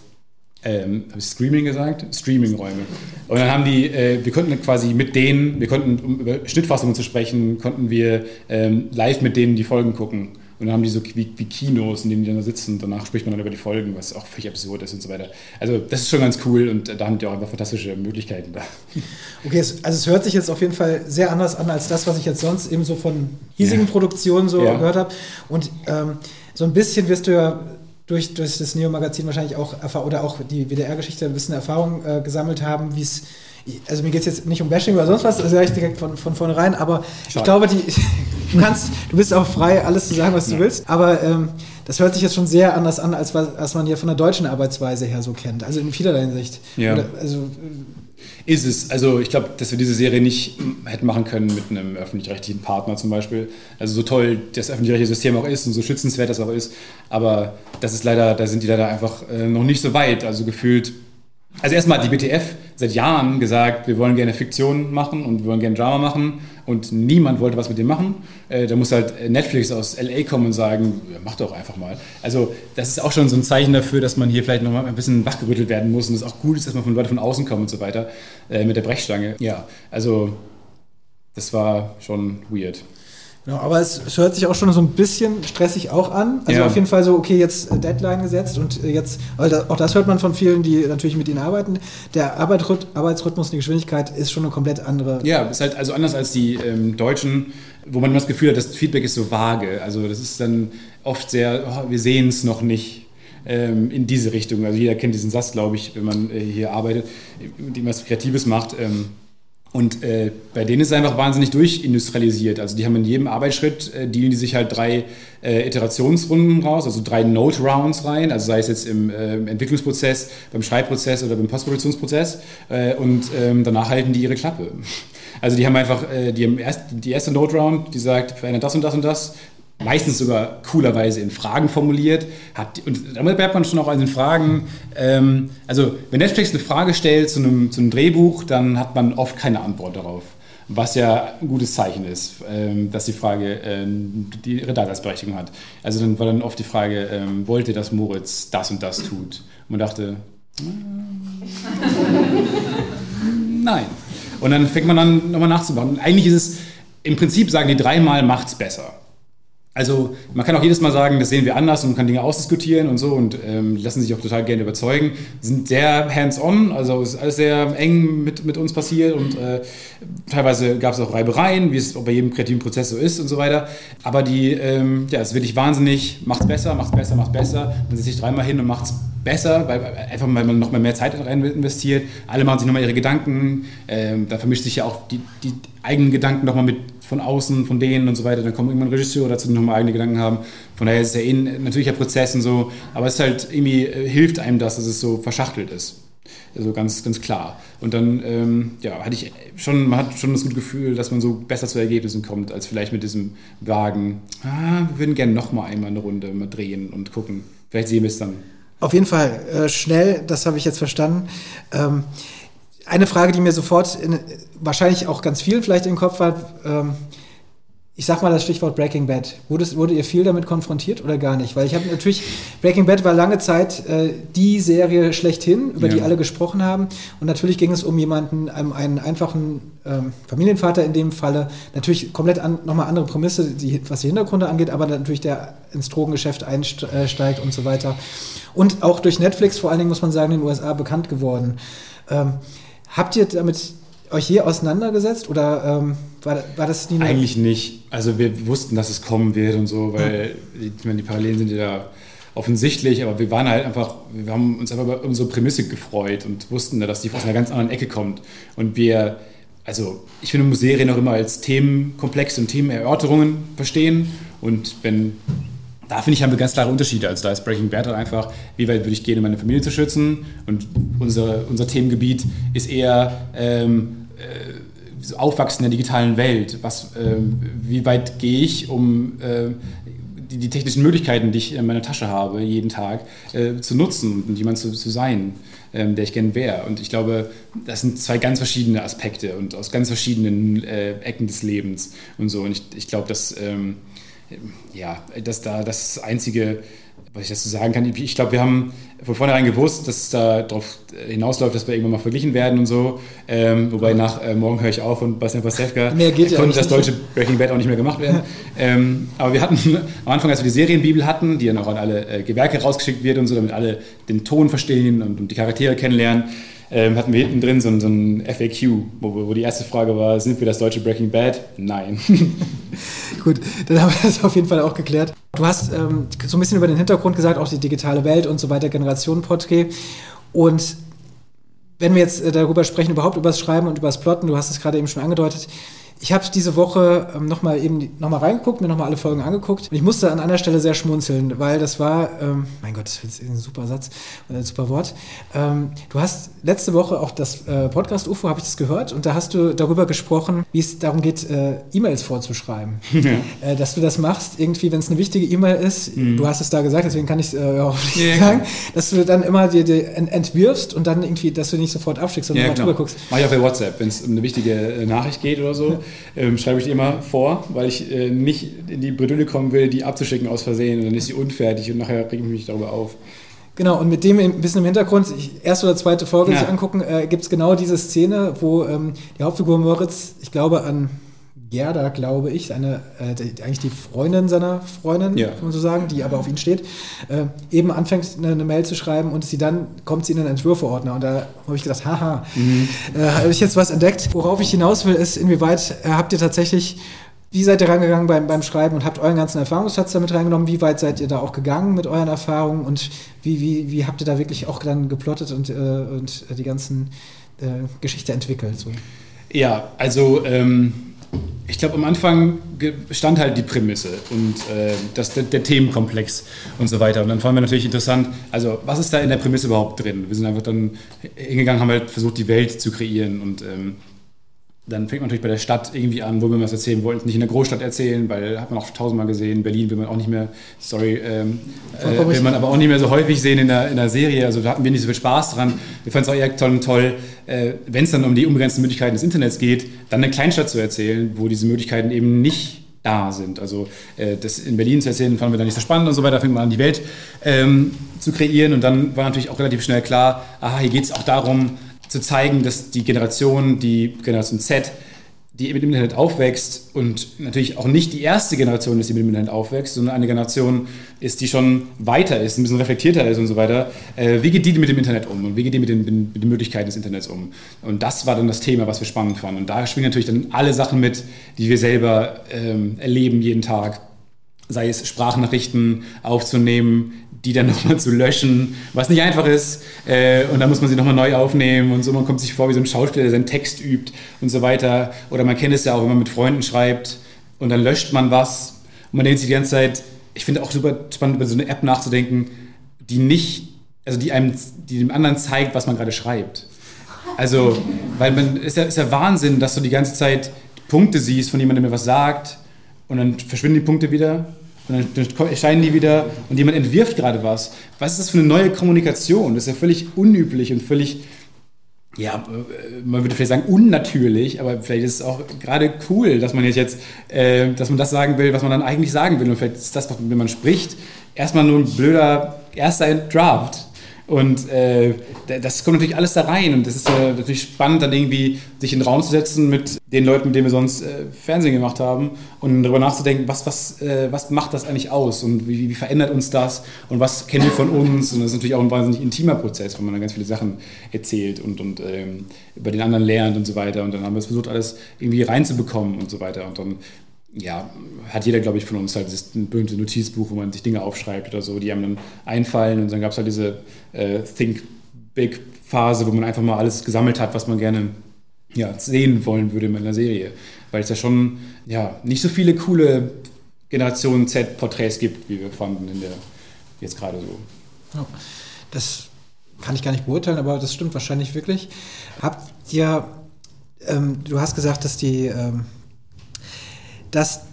[SPEAKER 2] ähm, habe ich Streaming gesagt? Streaming-Räume. Und dann haben die, äh, wir konnten quasi mit denen, wir konnten, um über Schnittfassungen zu sprechen, konnten wir ähm, live mit denen die Folgen gucken. Und dann haben die so wie, wie, Kinos, in denen die dann da sitzen und danach spricht man dann über die Folgen, was auch völlig absurd ist und so weiter. Also das ist schon ganz cool und da haben die auch einfach fantastische Möglichkeiten da.
[SPEAKER 3] Okay, also es hört sich jetzt auf jeden Fall sehr anders an als das, was ich jetzt sonst eben so von hiesigen ja. Produktionen so ja. gehört habe. Und ähm, so ein bisschen wirst du ja durch, durch das Neo-Magazin wahrscheinlich auch oder auch die WDR-Geschichte ein bisschen Erfahrung äh, gesammelt haben, wie es also mir geht es jetzt nicht um Bashing oder sonst was, das sage ich direkt von, von vornherein, aber Schade. ich glaube, die, du kannst, du bist auch frei, alles zu sagen, was du ja. willst, aber ähm, das hört sich jetzt schon sehr anders an, als was man hier von der deutschen Arbeitsweise her so kennt, also in vielerlei Hinsicht.
[SPEAKER 2] Ja. Oder, also, ist es. Also ich glaube, dass wir diese Serie nicht hätten machen können mit einem öffentlich-rechtlichen Partner zum Beispiel. Also so toll das öffentlich-rechtliche System auch ist und so schützenswert das auch ist, aber das ist leider, da sind die leider einfach äh, noch nicht so weit. Also gefühlt also erstmal hat die BTF seit Jahren gesagt, wir wollen gerne Fiktion machen und wir wollen gerne Drama machen und niemand wollte was mit dem machen. Äh, da muss halt Netflix aus LA kommen und sagen, ja, mach doch einfach mal. Also das ist auch schon so ein Zeichen dafür, dass man hier vielleicht noch mal ein bisschen wachgerüttelt werden muss und es auch gut ist, dass man von Leuten von außen kommt und so weiter äh, mit der Brechstange. Ja, also das war schon weird.
[SPEAKER 3] Genau, aber es, es, hört sich auch schon so ein bisschen stressig auch an. Also ja. auf jeden Fall so, okay, jetzt äh, Deadline gesetzt und äh, jetzt, da, auch das hört man von vielen, die natürlich mit ihnen arbeiten. Der Arbeitsrhythmus, die Geschwindigkeit ist schon eine komplett andere.
[SPEAKER 2] Ja, ist halt also anders als die ähm, Deutschen, wo man das Gefühl hat, das Feedback ist so vage. Also das ist dann oft sehr, oh, wir sehen es noch nicht ähm, in diese Richtung. Also jeder kennt diesen Satz, glaube ich, wenn man äh, hier arbeitet, mit dem was Kreatives macht. Ähm, und äh, bei denen ist es einfach wahnsinnig durchindustrialisiert. Also die haben in jedem Arbeitsschritt, äh, dealen die sich halt drei äh, Iterationsrunden raus, also drei Note-Rounds rein, also sei es jetzt im äh, Entwicklungsprozess, beim Schreibprozess oder beim Postproduktionsprozess. Äh, und ähm, danach halten die ihre Klappe. Also die haben einfach, äh, die, haben erst, die erste Note-Round, die sagt, verändert das und das und das, meistens sogar coolerweise in Fragen formuliert. Hat, und damit bleibt man schon auch an den Fragen. Ähm, also, wenn Netflix eine Frage stellt zu einem, zu einem Drehbuch, dann hat man oft keine Antwort darauf. Was ja ein gutes Zeichen ist, ähm, dass die Frage ähm, die ihre Daseinsberechtigung hat. Also dann war dann oft die Frage, ähm, wollte, dass Moritz das und das tut? Und man dachte, äh, nein. Und dann fängt man an, nochmal nachzubauen. Und eigentlich ist es, im Prinzip sagen die dreimal macht's besser. Also man kann auch jedes Mal sagen, das sehen wir anders und man kann Dinge ausdiskutieren und so und ähm, lassen sich auch total gerne überzeugen. Sind sehr hands-on, also ist alles sehr eng mit, mit uns passiert und äh, teilweise gab es auch Reibereien, wie es bei jedem kreativen Prozess so ist und so weiter. Aber die, ähm, ja, es ist wirklich wahnsinnig, macht's besser, macht's besser, macht's besser. Man setzt sich dreimal hin und macht's besser, weil, einfach weil man noch mal mehr Zeit rein investiert. Alle machen sich nochmal ihre Gedanken. Ähm, da vermischt sich ja auch die, die eigenen Gedanken nochmal mit von außen, von denen und so weiter. Dann kommt irgendwann ein Regisseur dazu, die nochmal eigene Gedanken haben. Von daher ist es ja eh ein natürlicher Prozess und so. Aber es ist halt irgendwie äh, hilft einem das, dass es so verschachtelt ist. Also ganz, ganz klar. Und dann, ähm, ja, hatte ich schon, man hat schon das gute Gefühl, dass man so besser zu Ergebnissen kommt, als vielleicht mit diesem Wagen. Ah, wir würden gerne nochmal einmal eine Runde mal drehen und gucken. Vielleicht sehen wir es dann.
[SPEAKER 3] Auf jeden Fall äh, schnell, das habe ich jetzt verstanden. Ähm, eine Frage, die mir sofort in, wahrscheinlich auch ganz viel vielleicht im Kopf war, ähm, ich sag mal das Stichwort Breaking Bad. Wurde, wurde ihr viel damit konfrontiert oder gar nicht? Weil ich habe natürlich, Breaking Bad war lange Zeit äh, die Serie schlechthin, über ja. die alle gesprochen haben. Und natürlich ging es um jemanden, einem, einen einfachen ähm, Familienvater in dem Falle. Natürlich komplett an, nochmal andere Prämisse, die, was die Hintergründe angeht, aber natürlich der ins Drogengeschäft einsteigt und so weiter. Und auch durch Netflix vor allen Dingen, muss man sagen, in den USA bekannt geworden. Ähm, Habt ihr damit euch je auseinandergesetzt oder ähm, war, war das
[SPEAKER 2] nie Eigentlich nicht. Also wir wussten, dass es kommen wird und so, weil ja. die, die Parallelen sind ja da offensichtlich, aber wir waren halt einfach, wir haben uns einfach über unsere Prämisse gefreut und wussten, dass die aus einer ganz anderen Ecke kommt. Und wir, also ich finde, Serien auch immer als Themenkomplexe und Themenerörterungen verstehen. Und wenn da finde ich, haben wir ganz klare Unterschiede. Also da ist Breaking Bad halt einfach, wie weit würde ich gehen, um meine Familie zu schützen? Und unser, unser Themengebiet ist eher ähm, äh, Aufwachsen in der digitalen Welt. Was, äh, wie weit gehe ich, um äh, die, die, technischen Möglichkeiten, die ich in meiner Tasche habe, jeden Tag äh, zu nutzen und jemand zu, zu sein, ähm, der ich gern wäre. Und ich glaube, das sind zwei ganz verschiedene Aspekte und aus ganz verschiedenen äh, Ecken des Lebens und so. Und ich, ich glaube, dass ähm, ja, dass da das einzige, was ich dazu sagen kann, ich glaube, wir haben von vornherein gewusst, dass es da darauf hinausläuft, dass wir irgendwann mal verglichen werden und so. Ähm, wobei nach äh, Morgen höre ich auf und Bastian Pastewka konnte das deutsche Breaking Bad auch nicht mehr gemacht werden. ähm, aber wir hatten am Anfang, als wir die Serienbibel hatten, die dann auch an alle äh, Gewerke rausgeschickt wird und so, damit alle den Ton verstehen und, und die Charaktere kennenlernen, ähm, hatten wir hinten drin so, so ein FAQ, wo, wo, die erste Frage war, sind wir das deutsche Breaking Bad? Nein.
[SPEAKER 3] Gut, dann haben wir das auf jeden Fall auch geklärt. Du hast ähm, so ein bisschen über den Hintergrund gesagt, auch die digitale Welt und so weiter, Generationen-Porträt. Und wenn wir jetzt äh, darüber sprechen, überhaupt über das Schreiben und über das Plotten, du hast es gerade eben schon angedeutet, ich habe diese Woche ähm, nochmal eben nochmal reingeguckt, mir nochmal alle Folgen angeguckt und ich musste an einer Stelle sehr schmunzeln, weil das war, ähm, mein Gott, das ist ein super Satz, äh, ein super Wort. Ähm, du hast letzte Woche auch das äh, Podcast UFO, habe ich das gehört und da hast du darüber gesprochen, wie es darum geht, äh, E-Mails vorzuschreiben. Ja. Äh, dass du das machst, irgendwie, wenn es eine wichtige E-Mail ist, mhm. du hast es da gesagt, deswegen kann ich es äh, auch nicht ja, sagen, dass du dann immer dir, dir entwirfst und dann irgendwie, dass du nicht sofort abschickst, sondern
[SPEAKER 2] ja, mal drüber guckst. Mach ich auch bei WhatsApp, wenn es um eine wichtige äh, Nachricht geht oder so ähm, schreibe ich die immer vor, weil ich äh, nicht in die Bredouille kommen will, die abzuschicken aus Versehen und dann ist sie unfertig und nachher rege ich mich darüber auf.
[SPEAKER 3] Genau, und mit dem ein bisschen im Hintergrund, ich, erste oder zweite Folge ja. sich angucken, äh, gibt es genau diese Szene, wo ähm, die Hauptfigur Moritz, ich glaube an Gerda, glaube ich, seine, äh, die, eigentlich die Freundin seiner Freundin, ja. kann man so sagen, die aber auf ihn steht, äh, eben anfängt, eine, eine, Mail zu schreiben und sie dann kommt sie in den Entwürfeordner. Und da habe ich gedacht, haha, mhm. äh, habe ich jetzt was entdeckt. Worauf ich hinaus will, ist, inwieweit äh, habt ihr tatsächlich wie seid ihr rangegangen beim, beim Schreiben und habt euren ganzen Erfahrungsschatz damit reingenommen? Wie weit seid ihr da auch gegangen mit euren Erfahrungen und wie, wie, wie habt ihr da wirklich auch dann geplottet und, äh, und die ganzen äh, Geschichte entwickelt? So?
[SPEAKER 2] Ja, also ähm, ich glaube, am Anfang stand halt die Prämisse und äh, das, der, der, Themenkomplex und so weiter. Und dann fanden wir natürlich interessant, also was ist da in der Prämisse überhaupt drin? Wir sind einfach dann hingegangen, haben halt versucht, die Welt zu kreieren und ähm, dann fängt man natürlich bei der Stadt irgendwie an, wo wir was erzählen wollten. Nicht in der Großstadt erzählen, weil hat man auch tausendmal gesehen. Berlin will man auch nicht mehr, sorry, ähm, äh, will man aber auch nicht mehr so häufig sehen in der, in der Serie. Also da hatten wir nicht so viel Spaß dran. Wir fanden es auch eher toll, toll äh, wenn es dann um die unbegrenzten Möglichkeiten des Internets geht, dann eine Kleinstadt zu erzählen, wo diese Möglichkeiten eben nicht da sind. Also äh, das in Berlin zu erzählen, fanden wir dann nicht so spannend und so weiter. Da fing man an, die Welt ähm, zu kreieren. Und dann war natürlich auch relativ schnell klar, aha, hier geht es auch darum, zu zeigen, dass die Generation, die Generation Z, die mit dem Internet aufwächst und natürlich auch nicht die erste Generation ist, die mit dem Internet aufwächst, sondern eine Generation ist, die schon weiter ist, ein bisschen reflektierter ist und so weiter. Äh, wie geht die mit dem Internet um und wie geht die mit den, mit den Möglichkeiten des Internets um? Und das war dann das Thema, was wir spannend fanden. Und da schwingen natürlich dann alle Sachen mit, die wir selber ähm, erleben jeden Tag. Sei es Sprachnachrichten aufzunehmen, die dann nochmal zu löschen, was nicht einfach ist. Äh, und dann muss man sie nochmal neu aufnehmen und so. Man kommt sich vor wie so ein Schauspieler, der seinen Text übt und so weiter. Oder man kennt es ja auch, wenn man mit Freunden schreibt und dann löscht man was und man denkt sich die ganze Zeit, ich finde auch super spannend, über so eine App nachzudenken, die nicht, also die einem, die dem anderen zeigt, was man gerade schreibt. Also, weil man, ist ja, ist ja Wahnsinn, dass du die ganze Zeit Punkte siehst, von jemandem, der mir was sagt und dann verschwinden die Punkte wieder und dann erscheinen die wieder und jemand entwirft gerade was. Was ist das für eine neue Kommunikation? Das ist ja völlig unüblich und völlig, ja, äh, man würde vielleicht sagen unnatürlich, aber vielleicht ist es auch gerade cool, dass man jetzt, äh, dass man das sagen will, was man dann eigentlich sagen will. Und vielleicht ist das, wenn man spricht, erstmal nur ein blöder erster Draft. Und äh, das kommt natürlich alles da rein und das ist äh, natürlich spannend, dann irgendwie sich in den Raum zu setzen mit den Leuten, mit denen wir sonst äh, Fernsehen gemacht haben und darüber nachzudenken, was, was, äh, was macht das eigentlich aus und wie, wie, verändert uns das und was kennen wir von uns. Und das ist natürlich auch ein wahnsinnig intimer Prozess, wo man dann ganz viele Sachen erzählt und, und ähm, über den anderen lernt und so weiter. Und dann haben wir es versucht, alles irgendwie reinzubekommen und so weiter. Und dann ja, hat jeder, glaube ich, von uns halt dieses berühmte Notizbuch, wo man sich Dinge aufschreibt oder so, die einem dann einfallen. Und dann gab es halt diese äh, Think Big Phase, wo man einfach mal alles gesammelt hat, was man gerne ja, sehen wollen würde in einer Serie. Weil es ja schon ja, nicht so viele coole Generation Z-Porträts gibt, wie wir fanden in der jetzt gerade so.
[SPEAKER 3] Das kann ich gar nicht beurteilen, aber das stimmt wahrscheinlich wirklich. Habt ihr, ähm, du hast gesagt, dass die, ähm, dass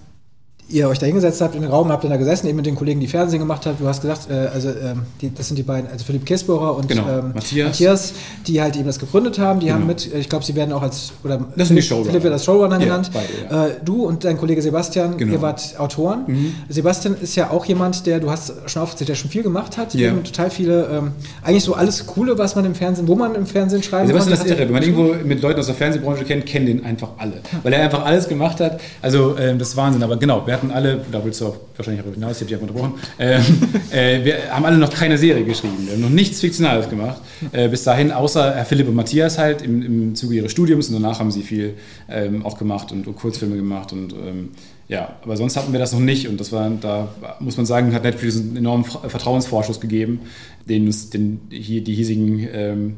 [SPEAKER 3] ihr euch da hingesetzt habt in den Raum, habt ihr da gesessen, eben mit den Kollegen, die Fernsehen gemacht haben. Du hast gesagt, äh, also ähm, die, das sind die beiden, also Philipp Kisbohrer und
[SPEAKER 2] Genau,
[SPEAKER 3] ähm,
[SPEAKER 2] Matthias.
[SPEAKER 3] Matthias, die halt eben das gegründet haben. Die
[SPEAKER 2] Genau.
[SPEAKER 3] haben mit, äh, ich glaube, sie werden auch als, oder
[SPEAKER 2] Das
[SPEAKER 3] Philipp-
[SPEAKER 2] Showrunner.
[SPEAKER 3] Philipp wird als Showrunner
[SPEAKER 2] Ja,
[SPEAKER 3] genannt.
[SPEAKER 2] beide, ja.
[SPEAKER 3] äh, du und dein Kollege Sebastian,
[SPEAKER 2] Genau.
[SPEAKER 3] ihr wart Autoren.
[SPEAKER 2] Mhm.
[SPEAKER 3] Sebastian ist ja auch jemand, der, du hast schon aufgezählt, der schon viel gemacht hat. Eben total viele, ähm, eigentlich so alles Coole, was man im Fernsehen, wo man im Fernsehen schreiben
[SPEAKER 2] Sebastian ist
[SPEAKER 3] konnte, hat
[SPEAKER 2] irre. Wenn man irgendwo mit Leuten aus der Fernsehbranche kennt, kennen den einfach alle. Weil er einfach alles gemacht hat. Also ähm, das ist Wahnsinn. Aber genau, wir hatten alle, da willst du auch wahrscheinlich auch hinaus, ich habe dich einfach unterbrochen, ähm, äh, wir haben alle noch keine Serie geschrieben. Wir haben noch nichts Fiktionales gemacht. Äh, bis dahin, außer Herr Philipp und Matthias halt im, im Zuge ihres Studiums. Und danach haben sie viel ähm, auch gemacht und, und Kurzfilme gemacht. Und ähm, ja, aber sonst hatten wir das noch nicht. Und das war, da muss man sagen, hat Netflix einen enormen Vertrauensvorschuss gegeben, den den, hier, die hiesigen ähm,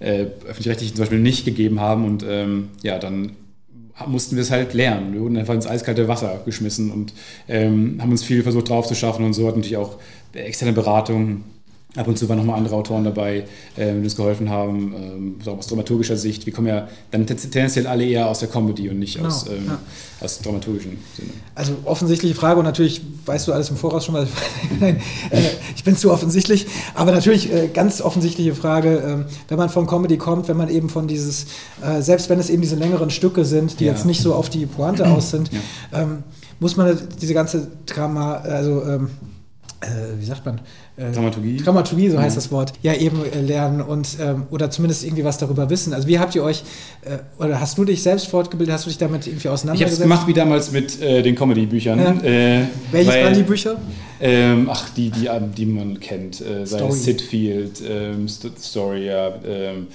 [SPEAKER 2] äh, öffentlich-rechtlichen zum Beispiel nicht gegeben haben. Und ähm, ja, dann mussten wir es halt lernen. Wir wurden einfach ins eiskalte Wasser geschmissen und ähm, haben uns viel versucht drauf zu schaffen und so hat natürlich auch externe Beratung. Ab und zu waren nochmal andere Autoren dabei, ähm, die uns geholfen haben, ähm, so aus dramaturgischer Sicht. Wir kommen ja dann tendenziell alle eher aus der Comedy und nicht
[SPEAKER 3] Genau,
[SPEAKER 2] aus, ähm,
[SPEAKER 3] ja.
[SPEAKER 2] aus dramaturgischen Sinne.
[SPEAKER 3] Also offensichtliche Frage und natürlich weißt du alles im Voraus schon mal. Nein, äh, ich bin zu offensichtlich. Aber natürlich äh, ganz offensichtliche Frage, ähm, wenn man von Comedy kommt, wenn man eben von dieses, äh, selbst wenn es eben diese längeren Stücke sind, die
[SPEAKER 2] Ja.
[SPEAKER 3] jetzt nicht so auf die Pointe aus sind, ähm, muss man diese ganze Drama, also ähm, äh, wie sagt man? Äh,
[SPEAKER 2] Dramaturgie?
[SPEAKER 3] Dramaturgie, so heißt
[SPEAKER 2] Ja.
[SPEAKER 3] das Wort, ja eben äh, lernen und ähm, oder zumindest irgendwie was darüber wissen. Also wie habt ihr euch, äh, oder hast du dich selbst fortgebildet, hast du dich damit irgendwie
[SPEAKER 2] Ich habe
[SPEAKER 3] auseinandergesetzt?
[SPEAKER 2] es gemacht wie damals mit äh, den Comedy-Büchern.
[SPEAKER 3] Ja.
[SPEAKER 2] Äh,
[SPEAKER 3] Welches
[SPEAKER 2] weil-
[SPEAKER 3] waren die Bücher?
[SPEAKER 2] Ähm, ach, die, die, die man kennt. Äh, sei
[SPEAKER 3] Story.
[SPEAKER 2] es Sid Field, ähm, St Story, ja, ähm,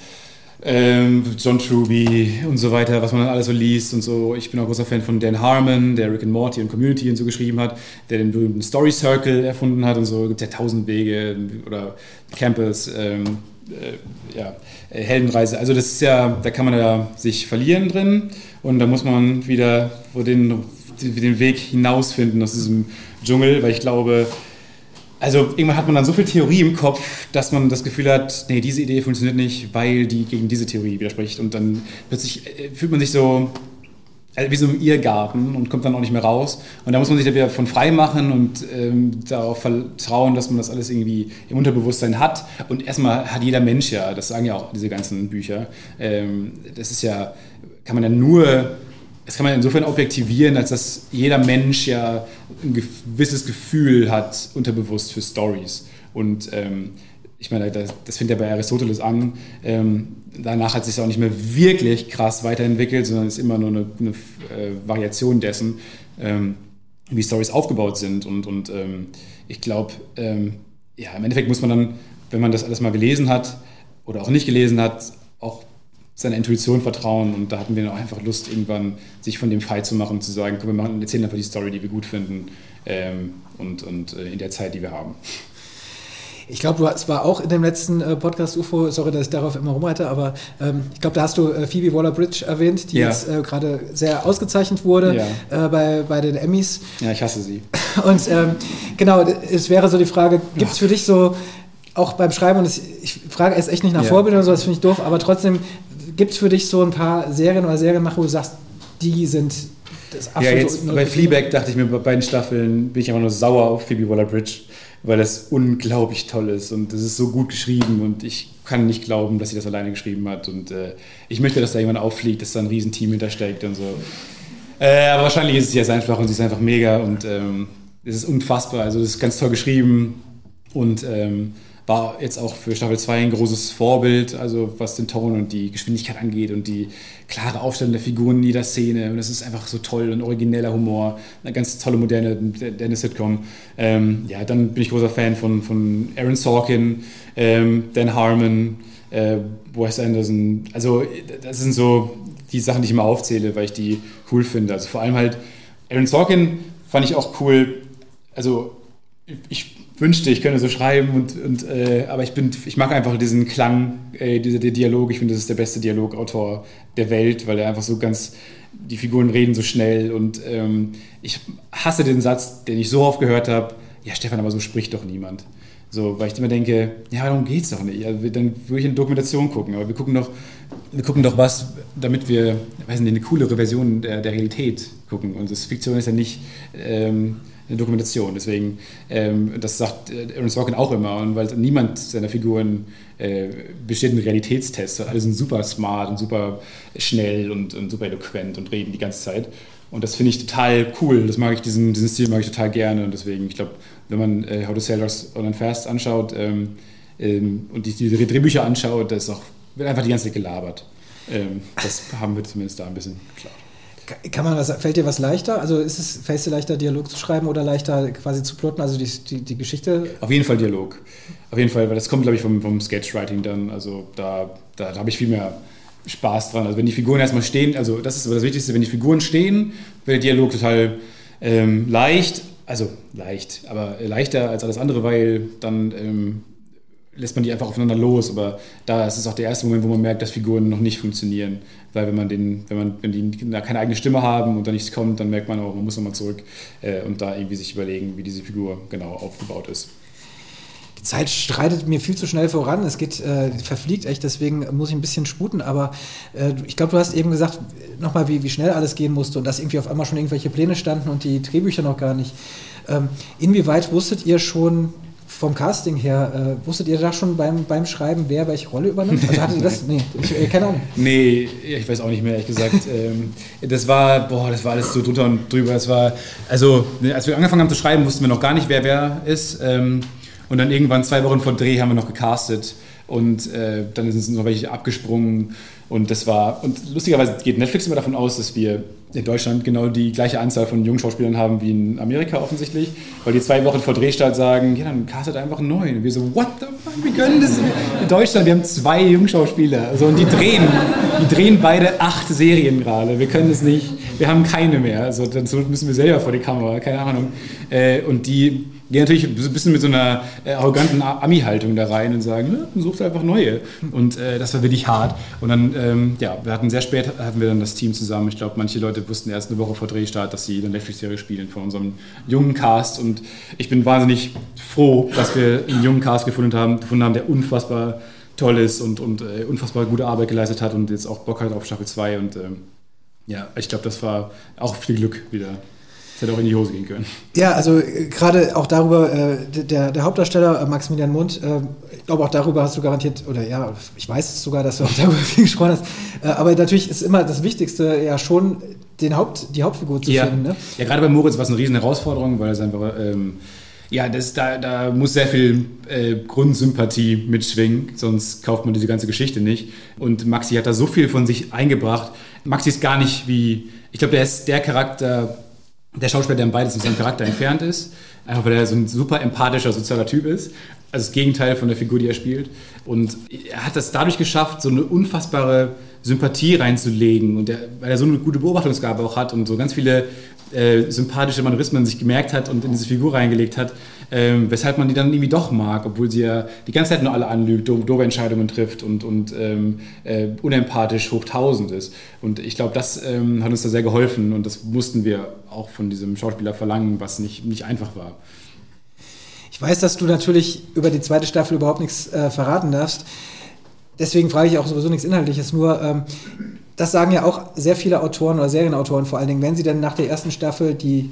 [SPEAKER 2] ähm, John Truby und so weiter, was man dann alles so liest und so. Ich bin auch großer Fan von Dan Harmon, der Rick and Morty und Community und so geschrieben hat, der den berühmten Story Circle erfunden hat und so. Gibt ja tausend Wege oder Campus, ähm, äh, ja, Heldenreise. Also das ist ja, da kann man ja sich verlieren drin und da muss man wieder den, den Weg hinausfinden aus diesem Dschungel, weil ich glaube, also irgendwann hat man dann so viel Theorie im Kopf, dass man das Gefühl hat, nee, diese Idee funktioniert nicht, weil die gegen diese Theorie widerspricht. Und dann plötzlich äh, fühlt man sich so äh, wie so im Irrgarten und kommt dann auch nicht mehr raus. Und da muss man sich dann wieder von frei machen und ähm, darauf vertrauen, dass man das alles irgendwie im Unterbewusstsein hat. Und erstmal hat jeder Mensch ja, das sagen ja auch diese ganzen Bücher, ähm, das ist ja, kann man ja nur das kann man insofern objektivieren, als dass jeder Mensch ja ein gewisses Gefühl hat, unterbewusst für Stories. Und ähm, ich meine, das, das fängt ja bei Aristoteles an. Ähm, danach hat sich auch nicht mehr wirklich krass weiterentwickelt, sondern ist immer nur eine, eine äh, Variation dessen, ähm, wie Stories aufgebaut sind. Und, und ähm, ich glaube, ähm, ja, im Endeffekt muss man dann, wenn man das alles mal gelesen hat oder auch nicht gelesen hat, auch seiner Intuition vertrauen und da hatten wir auch einfach Lust, irgendwann sich von dem frei zu machen, zu sagen, komm, wir machen, erzählen einfach die Story, die wir gut finden ähm, und, und äh, in der Zeit, die wir haben.
[SPEAKER 3] Ich glaube, du es war auch in dem letzten äh, Podcast UFO, sorry, dass ich darauf immer rumreite, aber ähm, ich glaube, da hast du äh, Phoebe Waller-Bridge erwähnt, die
[SPEAKER 2] Ja.
[SPEAKER 3] jetzt äh, gerade sehr ausgezeichnet wurde
[SPEAKER 2] Ja.
[SPEAKER 3] äh, bei, bei den Emmys.
[SPEAKER 2] Ja, ich hasse sie.
[SPEAKER 3] Und ähm, genau, es wäre so die Frage, gibt es für dich so, auch beim Schreiben, und es, ich frage jetzt echt nicht nach
[SPEAKER 2] Ja.
[SPEAKER 3] Vorbildern so, das finde ich doof, aber trotzdem, gibt es für dich so ein paar Serien oder Serienmacher, wo du sagst, die sind das
[SPEAKER 2] Ja,
[SPEAKER 3] absolute
[SPEAKER 2] jetzt bei Fleabag dachte ich mir, bei beiden Staffeln bin ich einfach nur sauer auf Phoebe Waller-Bridge, weil das unglaublich toll ist und es ist so gut geschrieben und ich kann nicht glauben, dass sie das alleine geschrieben hat und äh, ich möchte, dass da jemand auffliegt, dass da ein Riesenteam hintersteckt und so. Äh, aber wahrscheinlich ist es jetzt einfach und sie ist einfach mega und ähm, es ist unfassbar. Also es ist ganz toll geschrieben und ähm, war jetzt auch für Staffel 2 ein großes Vorbild, also was den Ton und die Geschwindigkeit angeht und die klare Aufstellung der Figuren in jeder Szene. Und es ist einfach so toll und origineller Humor, eine ganz tolle moderne, moderne Sitcom. Ähm, ja, dann bin ich großer Fan von, von Aaron Sorkin, ähm, Dan Harmon, äh, Wes Anderson. Also das sind so die Sachen, die ich immer aufzähle, weil ich die cool finde. Also vor allem halt Aaron Sorkin fand ich auch cool. Also ich wünschte, ich könnte so schreiben und, und äh, aber ich bin, ich mag einfach diesen Klang, äh, dieser Dialog. Ich finde, das ist der beste Dialogautor der Welt, weil er einfach so ganz, die Figuren reden so schnell und ähm, ich hasse den Satz, den ich so oft gehört habe. Ja, Stefan, aber so spricht doch niemand. So, weil ich immer denke, ja, darum geht es doch nicht. Also, dann würde ich eine Dokumentation gucken, aber wir gucken doch, wir gucken doch was, damit wir, weiß nicht, eine coolere Version der, der Realität gucken. Und das Fiktion ist ja nicht ähm, Dokumentation. Deswegen, ähm, das sagt äh, Aaron Sorkin auch immer, und weil niemand seiner Figuren äh, besteht in Realitätstests. Alle sind super smart und super schnell und, und super eloquent und reden die ganze Zeit. Und das finde ich total cool. Das mag ich, diesen, diesen Stil mag ich total gerne. Und deswegen, ich glaube, wenn man äh, How to Sell Drugs Online Fast anschaut ähm, ähm, und die, die Drehbücher anschaut, da wird einfach die ganze Zeit gelabert. Ähm, das haben wir zumindest da ein bisschen klar.
[SPEAKER 3] Kann man was, fällt dir was leichter? Also ist es, fällt es dir leichter, Dialog zu schreiben oder leichter quasi zu plotten, also die, die, die Geschichte?
[SPEAKER 2] Auf jeden Fall Dialog. Auf jeden Fall, weil das kommt, glaube ich, vom, vom Sketchwriting dann. Also da, da, da habe ich viel mehr Spaß dran. Also wenn die Figuren erstmal stehen, also das ist aber das Wichtigste, wenn die Figuren stehen, wird der Dialog total ähm, leicht, also leicht, aber leichter als alles andere, weil dann ähm, lässt man die einfach aufeinander los. Aber da ist es auch der erste Moment, wo man merkt, dass Figuren noch nicht funktionieren. Weil wenn man den, wenn man, wenn die keine eigene Stimme haben und da nichts kommt, dann merkt man auch, man muss nochmal zurück äh, und da irgendwie sich überlegen, wie diese Figur genau aufgebaut ist.
[SPEAKER 3] Die Zeit streitet mir viel zu schnell voran. Es geht, äh, verfliegt echt, deswegen muss ich ein bisschen sputen. Aber äh, ich glaube, du hast eben gesagt, nochmal, wie, wie schnell alles gehen musste und dass irgendwie auf einmal schon irgendwelche Pläne standen und die Drehbücher noch gar nicht. Ähm, inwieweit wusstet ihr schon, vom Casting her, äh, wusstet ihr da schon beim, beim Schreiben, wer welche Rolle übernimmt? Also hattet ihr das? Nee, ich, äh, keine Ahnung.
[SPEAKER 2] Nee, ich weiß auch nicht mehr, ehrlich gesagt. ähm, das war, boah, das war alles so drunter und drüber. Das war, also, ne, als wir angefangen haben zu schreiben, wussten wir noch gar nicht, wer wer ist. Ähm, und dann irgendwann zwei Wochen vor Dreh haben wir noch gecastet. Und äh, dann sind noch welche abgesprungen. Und das war, und lustigerweise geht Netflix immer davon aus, dass wir in Deutschland genau die gleiche Anzahl von jungen Schauspielern haben wie in Amerika offensichtlich, weil die zwei Wochen vor Drehstart sagen, ja, dann castet einfach neuen. Und wir so, what the fuck, wir können das in Deutschland, wir haben zwei Jungschauspieler. Also, und die drehen, die drehen beide acht Serien gerade. Wir können es nicht, wir haben keine mehr. Also dazu müssen wir selber vor die Kamera, keine Ahnung. Äh, und die gehen natürlich ein bisschen mit so einer äh, arroganten Ami-Haltung da rein und sagen, ja, sucht einfach neue. Und äh, das war wirklich hart. Und dann, ähm, ja, wir hatten sehr spät, hatten wir dann das Team zusammen. Ich glaube, manche Leute wussten erst eine Woche vor Drehstart, dass sie eine Netflix-Serie spielen von unserem jungen Cast. Und ich bin wahnsinnig froh, dass wir einen jungen Cast gefunden haben, gefunden haben der unfassbar toll ist und, und äh, unfassbar gute Arbeit geleistet hat und jetzt auch Bock hat auf Staffel 2. Und ähm, ja, ich glaube, das war auch viel Glück wieder. Das hätte auch in die Hose gehen können.
[SPEAKER 3] Ja, also äh, gerade auch darüber, äh, der, der Hauptdarsteller äh, Maximilian Mund, äh, ich glaube auch darüber hast du garantiert, oder ja, ich weiß es sogar, dass du auch darüber viel gesprochen hast. Äh, aber natürlich ist immer das Wichtigste ja schon, den Haupt, die Hauptfigur zu
[SPEAKER 2] ja.
[SPEAKER 3] finden. Ne?
[SPEAKER 2] Ja, gerade bei Moritz war es eine riesen Herausforderung, weil es einfach, ähm, ja, das, da, da muss sehr viel äh, Grundsympathie mitschwingen, sonst kauft man diese ganze Geschichte nicht. Und Maxi hat da so viel von sich eingebracht. Maxi ist gar nicht wie, ich glaube, der ist der Charakter, der Schauspieler, der am weitesten von seinem Charakter entfernt ist, einfach weil er so ein super empathischer, sozialer Typ ist. Also das Gegenteil von der Figur, die er spielt. Und er hat das dadurch geschafft, so eine unfassbare Sympathie reinzulegen. Und er, weil er so eine gute Beobachtungsgabe auch hat und so ganz viele äh, sympathische Manierismen sich gemerkt hat und in diese Figur reingelegt hat, ähm, weshalb man die dann irgendwie doch mag, obwohl sie ja die ganze Zeit nur alle anlügt, doofe Entscheidungen trifft und, und ähm, äh, unempathisch hochtausend ist. Und ich glaube, das ähm, hat uns da sehr geholfen und das mussten wir auch von diesem Schauspieler verlangen, was nicht, nicht einfach war.
[SPEAKER 3] Ich weiß, dass du natürlich über die zweite Staffel überhaupt nichts äh, verraten darfst. Deswegen frage ich auch sowieso nichts Inhaltliches. Nur, ähm, das sagen ja auch sehr viele Autoren oder Serienautoren vor allen Dingen, wenn sie denn nach der ersten Staffel die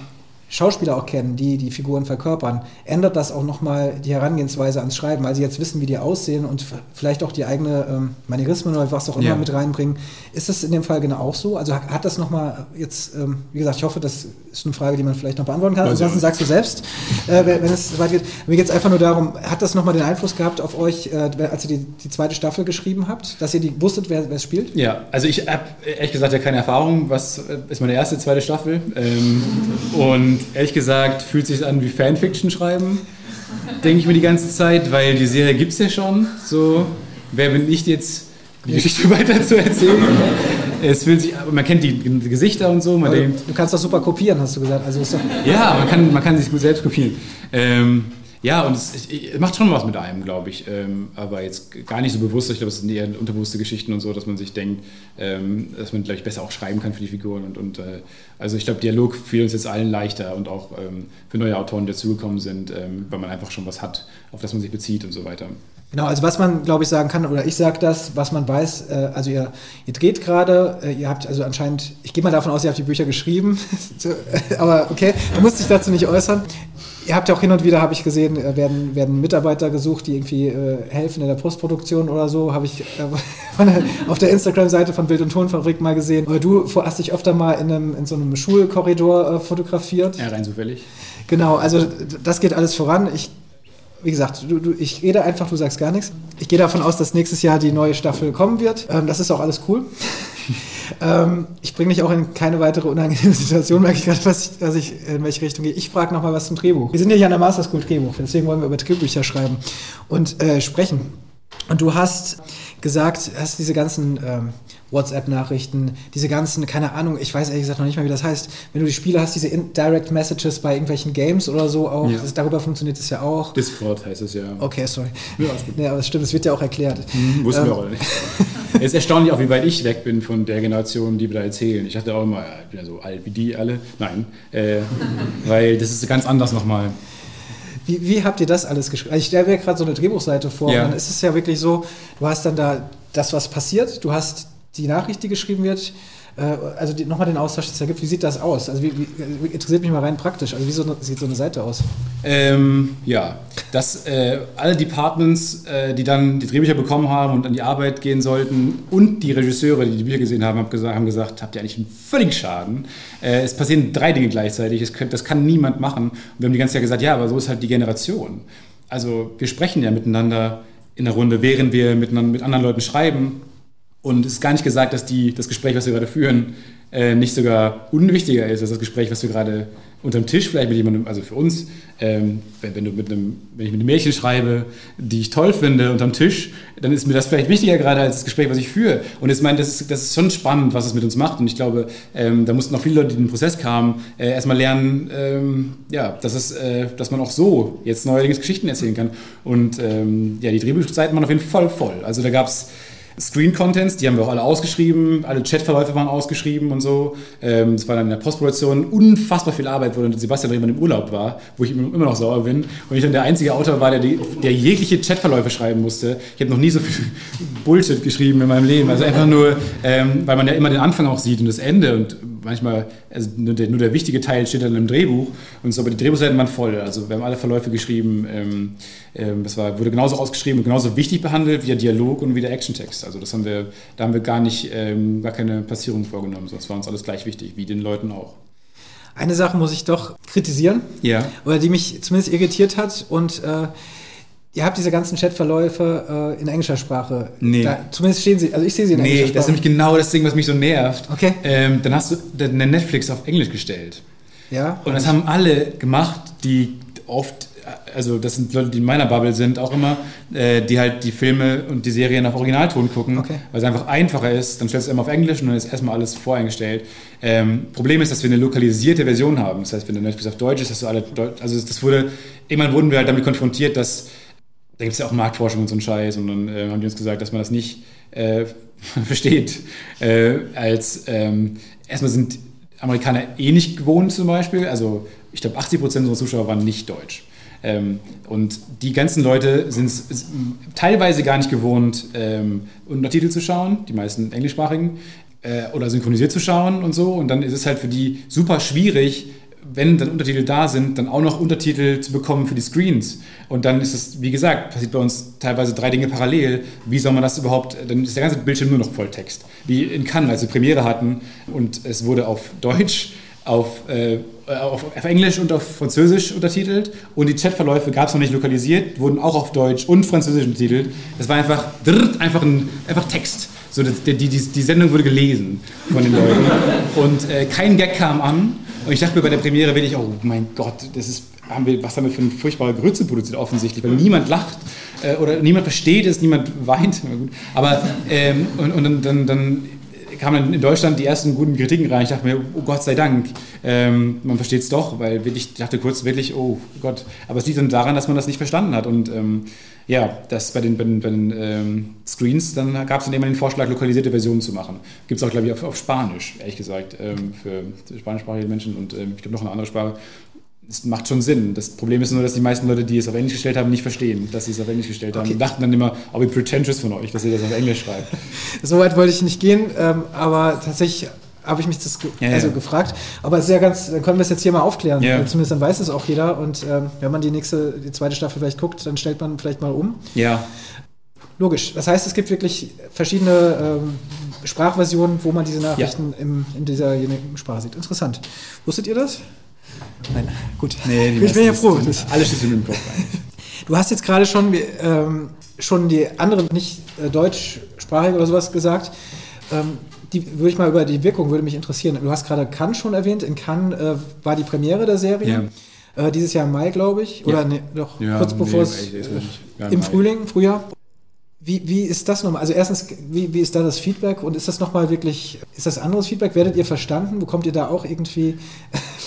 [SPEAKER 3] Schauspieler auch kennen, die die Figuren verkörpern, ändert das auch nochmal die Herangehensweise ans Schreiben, weil sie jetzt wissen, wie die aussehen und vielleicht auch die eigene ähm, Manierismen oder was auch immer ja. mit reinbringen. Ist das in dem Fall genau auch so? Also hat das nochmal jetzt, ähm, wie gesagt, ich hoffe, das ist eine Frage, die man vielleicht noch beantworten kann. Ansonsten sagst du selbst, äh, wenn, wenn es weit geht. Mir geht es einfach nur darum, hat das nochmal den Einfluss gehabt auf euch, äh, als ihr die, die, zweite Staffel geschrieben habt, dass ihr die wusstet, wer es spielt?
[SPEAKER 2] Ja, also ich habe ehrlich gesagt ja keine Erfahrung. Was äh, ist meine erste, zweite Staffel? Ähm, und ehrlich gesagt fühlt sich an wie Fanfiction schreiben, denke ich mir die ganze Zeit, weil die Serie gibt es ja schon. So, wer bin ich jetzt, die Geschichte weiter zu erzählen? Es fühlt sich, man kennt die Gesichter und so. Man
[SPEAKER 3] denkt, du kannst das super kopieren, hast du gesagt. Also
[SPEAKER 2] ja, man kann, man kann sich gut selbst kopieren. Ähm, Ja, und es, es, macht schon was mit einem, glaube ich. Ähm, aber jetzt gar nicht so bewusst. Ich glaube, es sind eher unterbewusste Geschichten und so, dass man sich denkt, ähm, dass man, glaube ich, besser auch schreiben kann für die Figuren. Und, und äh, also ich glaube, Dialog fiel uns jetzt allen leichter und auch ähm, für neue Autoren, die dazugekommen sind, ähm, weil man einfach schon was hat, auf das man sich bezieht und so weiter.
[SPEAKER 3] Genau, also was man, glaube ich, sagen kann, oder ich sage das, was man weiß, äh, also ihr, ihr dreht gerade, äh, ihr habt also anscheinend, ich gehe mal davon aus, ihr habt die Bücher geschrieben, aber okay, du musst dich dazu nicht äußern. Ihr habt ja auch hin und wieder, habe ich gesehen, äh, werden, werden Mitarbeiter gesucht, die irgendwie äh, helfen in der Postproduktion oder so. Habe ich äh, der, auf der Instagram-Seite von Bild- und Tonfabrik mal gesehen. Aber du hast dich öfter mal in, einem, in so einem Schulkorridor äh, fotografiert.
[SPEAKER 2] Ja, rein zufällig.
[SPEAKER 3] Genau, also das geht alles voran. Ich, wie gesagt, du, du, ich rede einfach, du sagst gar nichts. Ich gehe davon aus, dass nächstes Jahr die neue Staffel kommen wird. Ähm, das ist auch alles cool. Ähm, ich bringe mich auch in keine weitere unangenehme Situation, merke ich gerade, was ich, dass ich in welche Richtung gehe. Ich frage nochmal was zum Drehbuch. Wir sind ja hier an der Master School Drehbuch, deswegen wollen wir über Drehbücher schreiben und äh, sprechen. Und du hast gesagt, hast diese ganzen ähm, WhatsApp-Nachrichten, diese ganzen, keine Ahnung, ich weiß ehrlich gesagt noch nicht mal, wie das heißt. Wenn du die Spiele hast, diese Direct Messages bei irgendwelchen Games oder so auch, ja. das, darüber funktioniert es ja auch.
[SPEAKER 2] Discord heißt es ja.
[SPEAKER 3] Okay, sorry. Ja, ja aber das stimmt, es wird ja auch erklärt.
[SPEAKER 2] Mhm, wussten ähm, wir auch nicht. es ist erstaunlich auch, wie weit ich weg bin von der Generation, die wir da erzählen. Ich dachte auch immer, ich bin ja so alt wie die alle. Nein, äh, weil das ist ganz anders nochmal.
[SPEAKER 3] Wie, wie, habt ihr das alles geschrieben? Also ich stelle mir gerade so eine Drehbuchseite vor ja. und dann ist es ja wirklich so, du hast dann da das, was passiert, du hast die Nachricht, die geschrieben wird, äh, also nochmal den Austausch, das ergibt, wie sieht das aus? Also wie, wie, interessiert mich mal rein praktisch, also wie so, sieht so eine Seite aus?
[SPEAKER 2] Ähm, ja, dass äh, alle Departments, äh, die dann die Drehbücher bekommen haben und an die Arbeit gehen sollten und die Regisseure, die die Bücher gesehen haben, haben gesagt, haben gesagt habt ihr eigentlich einen völligen Schaden. Äh, es passieren drei Dinge gleichzeitig, es könnt, das kann niemand machen. Und wir haben die ganze Zeit gesagt, ja, aber so ist halt die Generation. Also wir sprechen ja miteinander in der Runde, während wir miteinander, mit anderen Leuten schreiben und es ist gar nicht gesagt, dass die, das Gespräch, was wir gerade führen, äh, nicht sogar unwichtiger ist als das Gespräch, was wir gerade unterm Tisch vielleicht mit jemandem, also für uns, ähm, wenn, wenn, du mit einem, wenn ich mit einem Mädchen schreibe, die ich toll finde, unterm Tisch, dann ist mir das vielleicht wichtiger gerade als das Gespräch, was ich führe. Und ich meine, das ist, das ist schon spannend, was es mit uns macht. Und ich glaube, ähm, da mussten auch viele Leute, die in den Prozess kamen, äh, erstmal lernen, ähm, ja, dass, es, äh, dass man auch so jetzt neuerdings Geschichten erzählen kann. Und ähm, ja, die Drehbuchzeiten waren auf jeden Fall voll. Also da gab es Screen-Contents, die haben wir auch alle ausgeschrieben, alle Chatverläufe waren ausgeschrieben und so. Ähm, es war dann in der Postproduktion unfassbar viel Arbeit, wo Sebastian noch jemand im Urlaub war, wo ich immer noch sauer bin. Und ich dann der einzige Autor war, der, der jegliche Chatverläufe schreiben musste. Ich habe noch nie so viel Bullshit geschrieben in meinem Leben. Also einfach nur, ähm, weil man ja immer den Anfang auch sieht und das Ende und manchmal, also nur der, nur der wichtige Teil steht dann im Drehbuch und so, aber die Drehbuchseiten waren voll. Also wir haben alle Verläufe geschrieben. Ähm, ähm, das war, wurde genauso ausgeschrieben und genauso wichtig behandelt wie der Dialog und wie der Actiontext. Also das haben wir, da haben wir gar nicht, ähm, gar keine Passierung vorgenommen, sonst war uns alles gleich wichtig, wie den Leuten auch.
[SPEAKER 3] Eine Sache muss ich doch kritisieren,
[SPEAKER 2] ja.
[SPEAKER 3] oder die mich zumindest irritiert hat und äh, Ihr habt diese ganzen Chatverläufe äh, in englischer Sprache.
[SPEAKER 2] Nee.
[SPEAKER 3] Da, zumindest stehen sie, also ich sehe sie in nee, englischer
[SPEAKER 2] Sprache. Nee, das ist nämlich genau das Ding, was mich so nervt.
[SPEAKER 3] Okay.
[SPEAKER 2] Ähm, dann hast du eine Netflix auf Englisch gestellt.
[SPEAKER 3] Ja.
[SPEAKER 2] Und das haben alle gemacht, die oft, also das sind Leute, die in meiner Bubble sind, auch immer, äh, die halt die Filme und die Serien auf Originalton gucken,
[SPEAKER 3] okay.
[SPEAKER 2] weil es einfach einfacher ist. Dann stellst du es immer auf Englisch und dann ist erstmal alles voreingestellt. Ähm, Problem ist, dass wir eine lokalisierte Version haben. Das heißt, wenn der Netflix auf Deutsch ist, hast du alle, Deut also das wurde, irgendwann wurden wir halt damit konfrontiert, dass da gibt es ja auch Marktforschung und so einen Scheiß und dann äh, haben die uns gesagt, dass man das nicht äh, versteht. Äh, als ähm, erstmal sind Amerikaner eh nicht gewohnt zum Beispiel, also ich glaube 80 Prozent unserer Zuschauer waren nicht deutsch. Ähm, und die ganzen Leute sind teilweise gar nicht gewohnt, ähm, Untertitel zu schauen, die meisten englischsprachigen, äh, oder synchronisiert zu schauen und so. Und dann ist es halt für die super schwierig, wenn dann Untertitel da sind, dann auch noch Untertitel zu bekommen für die Screens. Und dann ist es, wie gesagt, passiert bei uns teilweise drei Dinge parallel. Wie soll man das überhaupt, dann ist der ganze Bildschirm nur noch Volltext. Wie in Cannes, als wir Premiere hatten und es wurde auf Deutsch, auf, äh, auf, auf, Englisch und auf Französisch untertitelt und die Chatverläufe gab es noch nicht lokalisiert, wurden auch auf Deutsch und Französisch untertitelt. Das war einfach, einfach, ein, einfach Text. So, die, die, die, Sendung wurde gelesen von den Leuten und äh, kein Gag kam an und ich dachte mir bei der Premiere wirklich, oh mein Gott, das ist, haben wir, was haben wir für eine furchtbare Grütze produziert offensichtlich, weil niemand lacht äh, oder niemand versteht es, niemand weint. Aber ähm, und, und dann, dann, dann kamen in Deutschland die ersten guten Kritiken rein. Ich dachte mir, oh Gott sei Dank, ähm, man versteht es doch, weil ich dachte kurz wirklich, oh Gott. Aber es liegt dann daran, dass man das nicht verstanden hat. Und ähm, ja, das bei den, bei den, bei den ähm, Screens, dann gab es dann immer den Vorschlag, lokalisierte Versionen zu machen. Gibt es auch, glaube ich, auf, auf, Spanisch, ehrlich gesagt, ähm, für spanischsprachige Menschen und ähm, ich glaube noch eine andere Sprache es macht schon Sinn. Das Problem ist nur, dass die meisten Leute, die es auf Englisch gestellt haben, nicht verstehen, dass sie es auf Englisch gestellt haben. Okay. Und dachten dann immer, oh, wie pretentious von euch, dass ihr das auf Englisch schreibt.
[SPEAKER 3] so weit wollte ich nicht gehen, ähm, aber tatsächlich habe ich mich das ge ja, also ja. gefragt. Aber es ist ja ganz, dann können wir es jetzt hier mal aufklären. Ja. Zumindest dann weiß es auch jeder. Und ähm, wenn man die nächste, die zweite Staffel vielleicht guckt, dann stellt man vielleicht mal um.
[SPEAKER 2] Ja.
[SPEAKER 3] Logisch. Das heißt, es gibt wirklich verschiedene ähm, Sprachversionen, wo man diese Nachrichten im, in dieser Sprache sieht. Interessant. Wusstet ihr das?
[SPEAKER 2] Nein, gut.
[SPEAKER 3] Nee, ich bin ja froh.
[SPEAKER 2] Alles steht in im Kopf.
[SPEAKER 3] Du hast jetzt gerade schon, ähm, schon die anderen, nicht äh, deutschsprachig oder sowas gesagt. Ähm, die würde ich mal über die Wirkung würde mich interessieren. Du hast gerade Cannes schon erwähnt. In Cannes äh, war die Premiere der Serie. Ja. Äh, dieses Jahr im Mai, glaube ich. Oder ja. nee, doch ja, kurz bevor nee, es äh, im Frühling, Frühjahr. Wie, wie ist das nochmal? Also erstens, wie, wie ist da das Feedback und ist das nochmal wirklich, ist das anderes Feedback? Werdet ihr verstanden? Bekommt ihr da auch irgendwie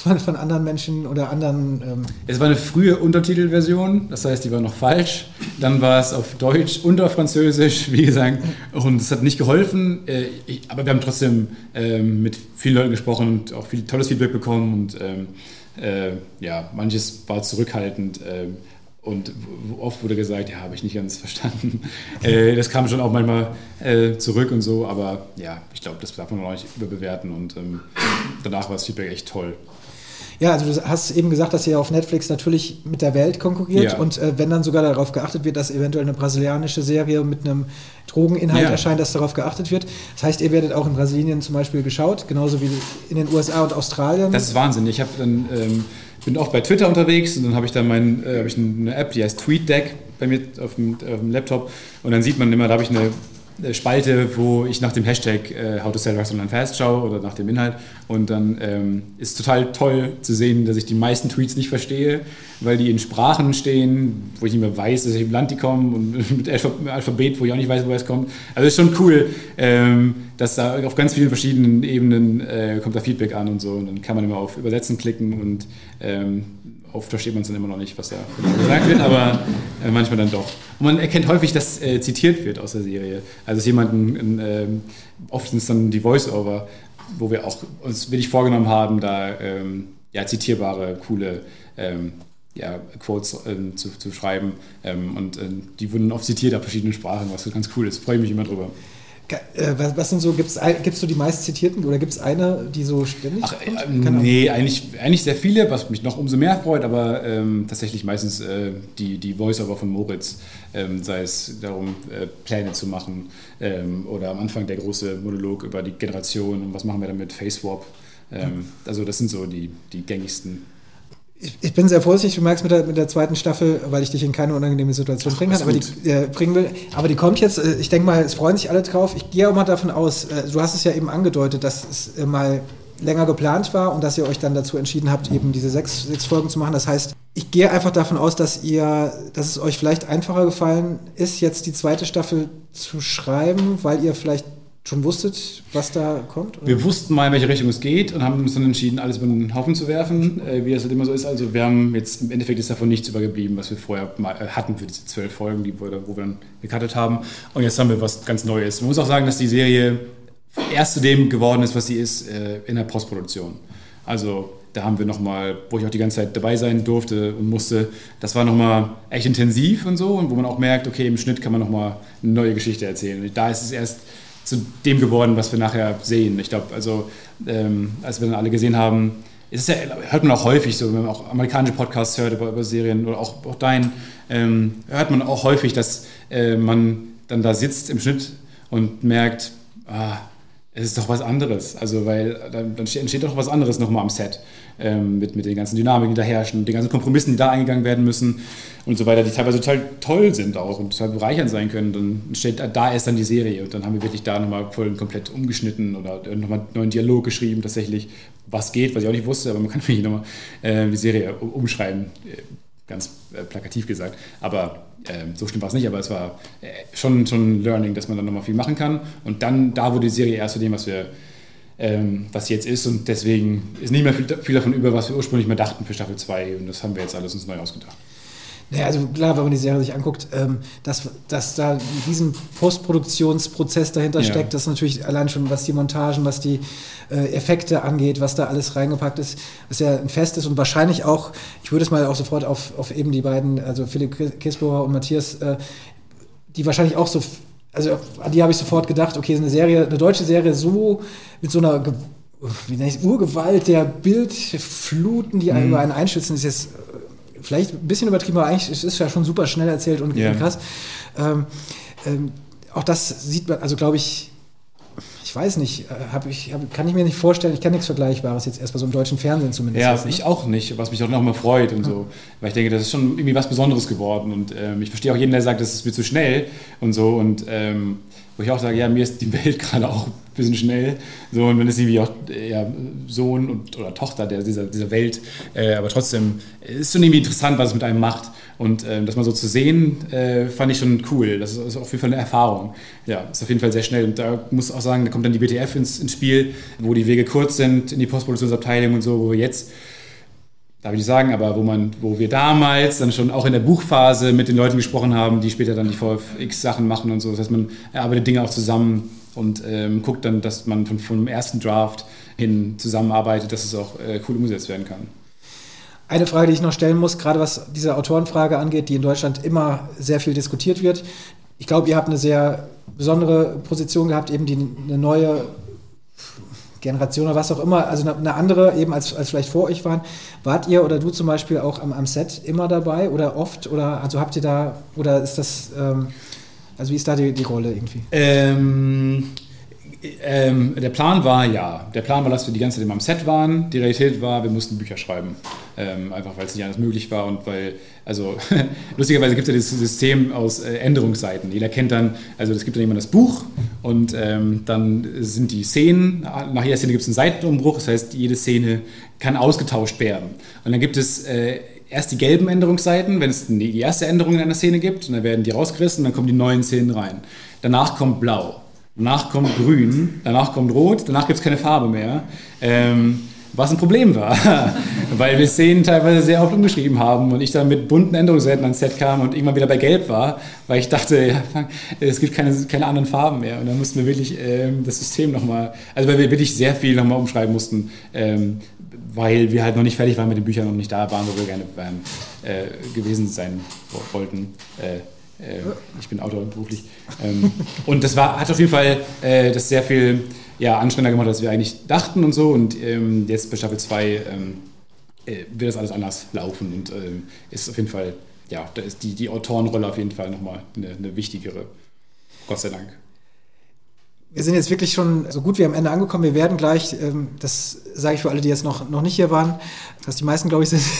[SPEAKER 3] von, von anderen Menschen oder anderen... Ähm
[SPEAKER 2] es war eine frühe Untertitelversion, das heißt, die war noch falsch. Dann war es auf Deutsch auf Französisch, wie gesagt, und es hat nicht geholfen, äh, aber wir haben trotzdem ähm, mit vielen Leuten gesprochen und auch viel tolles Feedback bekommen und ähm, äh, ja, manches war zurückhaltend. Ähm, und oft wurde gesagt, ja, habe ich nicht ganz verstanden. Äh, das kam schon auch manchmal äh, zurück und so, aber ja, ich glaube, das darf man noch nicht überbewerten. Und ähm, danach war das Feedback echt toll.
[SPEAKER 3] Ja, also du hast eben gesagt, dass ihr auf Netflix natürlich mit der Welt konkurriert ja. und äh, wenn dann sogar darauf geachtet wird, dass eventuell eine brasilianische Serie mit einem Drogeninhalt ja. erscheint, dass darauf geachtet wird. Das heißt, ihr werdet auch in Brasilien zum Beispiel geschaut, genauso wie in den USA und Australien.
[SPEAKER 2] Das ist Wahnsinn. Ich habe dann ähm, bin auch bei Twitter unterwegs und dann habe ich da mein, äh, ich eine App, die heißt TweetDeck bei mir auf dem, auf dem Laptop und dann sieht man immer, da habe ich eine Spalte, wo ich nach dem Hashtag äh, How to Sell Drugs Online Fast schaue oder nach dem Inhalt. Und dann ähm, ist total toll zu sehen, dass ich die meisten Tweets nicht verstehe, weil die in Sprachen stehen, wo ich nicht mehr weiß, dass ich im Land die kommen und mit Alphabet, wo ich auch nicht weiß, woher es kommt. Also ist schon cool, ähm, dass da auf ganz vielen verschiedenen Ebenen äh, kommt da Feedback an und so. Und dann kann man immer auf Übersetzen klicken und ähm, oft versteht man es dann immer noch nicht, was da gesagt wird, aber äh, manchmal dann doch. Und man erkennt häufig, dass äh, zitiert wird aus der Serie. Also dass jemanden, äh, oft sind es dann die Voice-Over, wo wir auch uns wirklich vorgenommen haben, da ähm, ja, zitierbare, coole ähm, ja, Quotes ähm, zu, zu, schreiben. Ähm, und ähm, die wurden oft zitiert auf verschiedenen Sprachen, was ganz cool ist. Freue mich immer drüber.
[SPEAKER 3] Äh, was, was sind so, gibt es so die meist zitierten oder gibt es eine, die so ständig Ach?
[SPEAKER 2] Äh, nee, eigentlich, eigentlich sehr viele, was mich noch umso mehr freut, aber ähm, tatsächlich meistens äh, die, die Voice-Over von Moritz, ähm, sei es darum, äh, Pläne zu machen ähm, oder am Anfang der große Monolog über die Generation und was machen wir damit, Face-Swap. Ähm, also das sind so die, die gängigsten
[SPEAKER 3] ich, ich, bin sehr vorsichtig, du merkst mit der, mit der zweiten Staffel, weil ich dich in keine unangenehme Situation Ach, bringen kann, aber die, äh, bringen will. Aber die kommt jetzt, äh, ich denke mal, es freuen sich alle drauf. Ich gehe auch mal davon aus, äh, du hast es ja eben angedeutet, dass es äh, mal länger geplant war und dass ihr euch dann dazu entschieden habt, eben diese sechs, sechs Folgen zu machen. Das heißt, ich gehe einfach davon aus, dass ihr, dass es euch vielleicht einfacher gefallen ist, jetzt die zweite Staffel zu schreiben, weil ihr vielleicht schon wusstet, was da kommt?
[SPEAKER 2] Oder? Wir wussten mal, in welche Richtung es geht und haben uns dann entschieden, alles über den Haufen zu werfen, äh, wie das halt immer so ist. Also wir haben jetzt im Endeffekt ist davon nichts übergeblieben, was wir vorher mal äh, hatten für diese zwölf Folgen, die wir, wo wir dann gecuttet haben. Und jetzt haben wir was ganz Neues. Man muss auch sagen, dass die Serie erst zu dem geworden ist, was sie ist, äh, in der Postproduktion. Also da haben wir nochmal, wo ich auch die ganze Zeit dabei sein durfte und musste, das war nochmal echt intensiv und so und wo man auch merkt, okay, im Schnitt kann man nochmal eine neue Geschichte erzählen. Und da ist es erst zu dem geworden, was wir nachher sehen. Ich glaube, also ähm, als wir dann alle gesehen haben, ist ja, hört man auch häufig so, wenn man auch amerikanische Podcasts hört über, über Serien oder auch, auch deinen, ähm, hört man auch häufig, dass äh, man dann da sitzt im Schnitt und merkt, ah, es ist doch was anderes. Also, weil dann, dann entsteht doch was anderes nochmal am Set. Ähm, mit, mit den ganzen Dynamiken, die da herrschen, den ganzen Kompromissen, die da eingegangen werden müssen und so weiter, die teilweise total toll sind auch und total bereichernd sein können. Dann entsteht da erst dann die Serie und dann haben wir wirklich da nochmal voll komplett umgeschnitten oder nochmal einen neuen Dialog geschrieben, tatsächlich, was geht, was ich auch nicht wusste, aber man kann wirklich nochmal äh, die Serie umschreiben. ganz äh, plakativ gesagt. Aber äh, so schlimm war es nicht, aber es war äh, schon, schon ein Learning, dass man dann nochmal viel machen kann. Und dann, da wurde die Serie erst zu dem, was wir ähm, was jetzt ist und deswegen ist nicht mehr viel, viel, davon über, was wir ursprünglich mal dachten für Staffel 2 und das haben wir jetzt alles uns neu ausgedacht.
[SPEAKER 3] Naja, also klar, wenn man die Serie sich anguckt, ähm, dass, dass da ein riesen Postproduktionsprozess dahinter ja. steckt, das natürlich allein schon, was die Montagen, was die äh, Effekte angeht, was da alles reingepackt ist, was ja ein Fest ist und wahrscheinlich auch, ich würde es mal auch sofort auf, auf eben die beiden, also Philipp Kisbohrer und Matthias, äh, die wahrscheinlich auch so, also an die habe ich sofort gedacht, okay, eine Serie, eine deutsche Serie so mit so einer wie nenne ich, Urgewalt der Bildfluten, die mhm. über einen einschützen, ist jetzt vielleicht ein bisschen übertrieben, aber eigentlich ist es ja schon super schnell erzählt und yeah. krass. Ähm, ähm, auch das sieht man, also glaube ich weiß nicht, äh, hab ich, hab, kann ich mir nicht vorstellen, ich kann nichts Vergleichbares jetzt erstmal so im deutschen Fernsehen zumindest.
[SPEAKER 2] Ja, jetzt, ne? ich auch nicht, was mich auch noch mal freut und so, weil ich denke, das ist schon irgendwie was Besonderes geworden und ähm, ich verstehe auch jeden, der sagt, das ist mir zu schnell und so und ähm, wo ich auch sage, ja, mir ist die Welt gerade auch ein bisschen schnell. So, und wenn es irgendwie auch ja, Sohn und, oder Tochter der, dieser, dieser Welt, äh, aber trotzdem ist es schon irgendwie interessant, was es mit einem macht. Und äh, das mal so zu sehen, äh, fand ich schon cool. Das ist, ist, auf jeden Fall eine Erfahrung. Ja, ist auf jeden Fall sehr schnell. Und da muss ich auch sagen, da kommt dann die BTF ins, ins Spiel, wo die Wege kurz sind in die Postproduktionsabteilung und so, wo wir jetzt darf ich nicht sagen, aber wo, man, wo wir damals dann schon auch in der Buchphase mit den Leuten gesprochen haben, die später dann die VFX-Sachen machen und so. Das heißt, man erarbeitet Dinge auch zusammen und ähm, guckt dann, dass man von, vom ersten Draft hin zusammenarbeitet, dass es auch äh, cool umgesetzt werden kann.
[SPEAKER 3] Eine Frage, die ich noch stellen muss, gerade was diese Autorenfrage angeht, die in Deutschland immer sehr viel diskutiert wird. Ich glaube, ihr habt eine sehr besondere Position gehabt, eben die eine neue Generation oder was auch immer, also eine andere eben als, als vielleicht vor euch waren. Wart ihr oder du zum Beispiel auch am, am Set immer dabei oder oft oder also habt ihr da oder ist das ähm, also wie ist da die, die Rolle irgendwie?
[SPEAKER 2] Ähm, ähm, der Plan war ja. Der Plan war, dass wir die ganze Zeit immer am Set waren. Die Realität war, wir mussten Bücher schreiben. Ähm, einfach weil es nicht anders möglich war und weil, also lustigerweise gibt es ja dieses System aus äh, Änderungsseiten. Jeder kennt dann, also es gibt dann immer das Buch und ähm, dann sind die Szenen, nach jeder Szene gibt es einen Seitenumbruch, das heißt, jede Szene kann ausgetauscht werden. Und dann gibt es äh, erst die gelben Änderungsseiten, wenn es die erste Änderung in einer Szene gibt, und dann werden die rausgerissen und dann kommen die neuen Szenen rein. Danach kommt blau. Danach kommt grün, danach kommt rot, danach gibt es keine Farbe mehr. Ähm, was ein Problem war, weil wir Szenen teilweise sehr oft umgeschrieben haben und ich dann mit bunten Änderungswerten ans Set kam und irgendwann wieder bei Gelb war, weil ich dachte, ja, es gibt keine, keine anderen Farben mehr. Und dann mussten wir wirklich ähm, das System nochmal, also weil wir wirklich sehr viel nochmal umschreiben mussten, ähm, weil wir halt noch nicht fertig waren mit den Büchern und nicht da waren, wo wir gerne äh, gewesen sein wollten. Äh, äh, ich bin Autor beruflich. Ähm, und das war, hat auf jeden Fall äh, das sehr viel ja, anstrengender gemacht, als wir eigentlich dachten und so. Und ähm, jetzt bei Staffel 2 ähm, äh, wird das alles anders laufen und ähm, ist auf jeden Fall, ja, da ist die, die Autorenrolle auf jeden Fall nochmal eine, eine wichtigere. Gott sei Dank.
[SPEAKER 3] Wir sind jetzt wirklich schon so gut wie am Ende angekommen. Wir werden gleich, ähm, das sage ich für alle, die jetzt noch, noch nicht hier waren, dass die meisten, glaube ich, sind.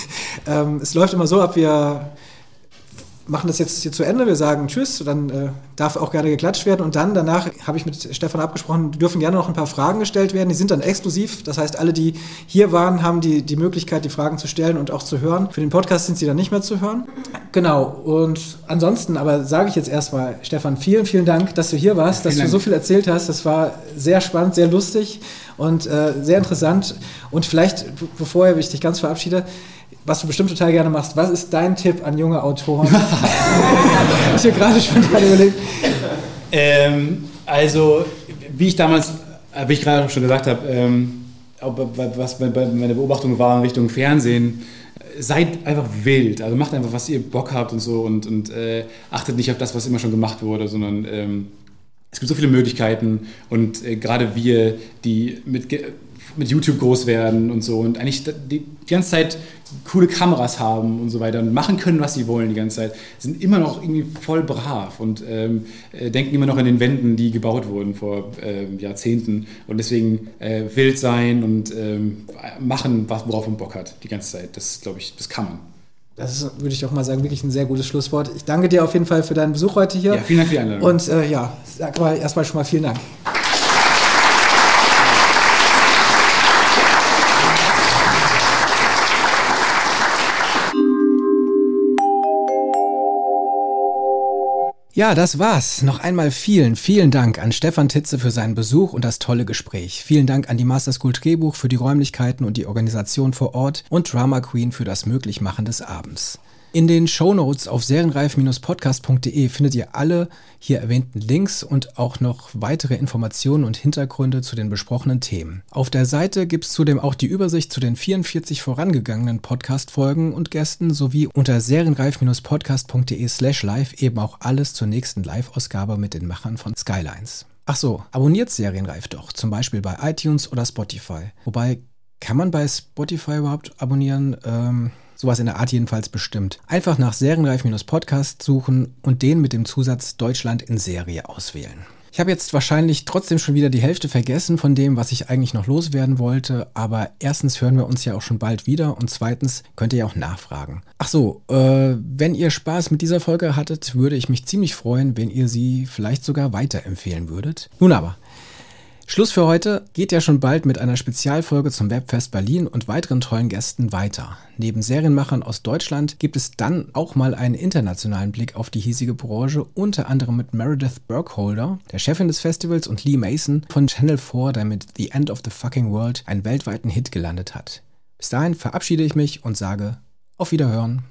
[SPEAKER 3] Es läuft immer so ab, wir machen das jetzt hier zu Ende. Wir sagen Tschüss, dann äh, darf auch gerne geklatscht werden. Und dann danach habe ich mit Stefan abgesprochen, dürfen gerne noch ein paar Fragen gestellt werden. Die sind dann exklusiv. Das heißt, alle, die hier waren, haben die, die Möglichkeit, die Fragen zu stellen und auch zu hören. Für den Podcast sind sie dann nicht mehr zu hören. Genau. Und ansonsten, aber sage ich jetzt erstmal, Stefan, vielen, vielen Dank, dass du hier warst, ja, dass du so viel erzählt hast. Das war sehr spannend, sehr lustig und äh, sehr interessant. Und vielleicht, bevor ich dich ganz verabschiede, was du bestimmt total gerne machst. Was ist dein Tipp an junge Autoren? ich habe gerade schon gerade überlegt.
[SPEAKER 2] Ähm, also, wie ich damals, äh, wie ich gerade schon gesagt habe, ähm, was meine Beobachtung war in Richtung Fernsehen, seid einfach wild. Also macht einfach, was ihr Bock habt und so und, und äh, achtet nicht auf das, was immer schon gemacht wurde, sondern ähm, es gibt so viele Möglichkeiten und äh, gerade wir, die mit mit YouTube groß werden und so und eigentlich die, ganze Zeit coole Kameras haben und so weiter und machen können, was sie wollen die ganze Zeit, sind immer noch irgendwie voll brav und ähm, äh, denken immer noch an den Wänden, die gebaut wurden vor äh, Jahrzehnten und deswegen äh, wild sein und ähm, machen, worauf man Bock hat die ganze Zeit. Das glaube ich, das kann man.
[SPEAKER 3] Das ist, würde ich auch mal sagen, wirklich ein sehr gutes Schlusswort. Ich danke dir auf jeden Fall für deinen Besuch heute hier.
[SPEAKER 2] Ja, vielen Dank für die Einladung.
[SPEAKER 3] Und äh, ja, sag mal erstmal schon mal vielen Dank. Ja, das war's. Noch einmal vielen, vielen Dank an Stefan Titze für seinen Besuch und das tolle Gespräch. Vielen Dank an die Master School Drehbuch für die Räumlichkeiten und die Organisation vor Ort und Drama Queen für das Möglichmachen des Abends. In den Shownotes auf serienreif-podcast.de findet ihr alle hier erwähnten Links und auch noch weitere Informationen und Hintergründe zu den besprochenen Themen. Auf der Seite gibt es zudem auch die Übersicht zu den 44 vorangegangenen Podcast-Folgen und Gästen sowie unter serienreif-podcast.de slash live eben auch alles zur nächsten Live-Ausgabe mit den Machern von Skylines. Ach so, abonniert Serienreif doch, zum Beispiel bei iTunes oder Spotify. Wobei, kann man bei Spotify überhaupt abonnieren? Ähm, Sowas in der Art jedenfalls bestimmt. Einfach nach Serienreif-Podcast suchen und den mit dem Zusatz Deutschland in Serie auswählen. Ich habe jetzt wahrscheinlich trotzdem schon wieder die Hälfte vergessen von dem, was ich eigentlich noch loswerden wollte, aber erstens hören wir uns ja auch schon bald wieder und zweitens könnt ihr ja auch nachfragen. Ach so, äh, wenn ihr Spaß mit dieser Folge hattet, würde ich mich ziemlich freuen, wenn ihr sie vielleicht sogar weiterempfehlen würdet. Nun aber, Schluss für heute geht ja schon bald mit einer Spezialfolge zum Webfest Berlin und weiteren tollen Gästen weiter. Neben Serienmachern aus Deutschland gibt es dann auch mal einen internationalen Blick auf die hiesige Branche, unter anderem mit Meredith Burkholder, der Chefin des Festivals, und Lee Mason von Channel 4, der mit The End of the Fucking World einen weltweiten Hit gelandet hat. Bis dahin verabschiede ich mich und sage auf Wiederhören.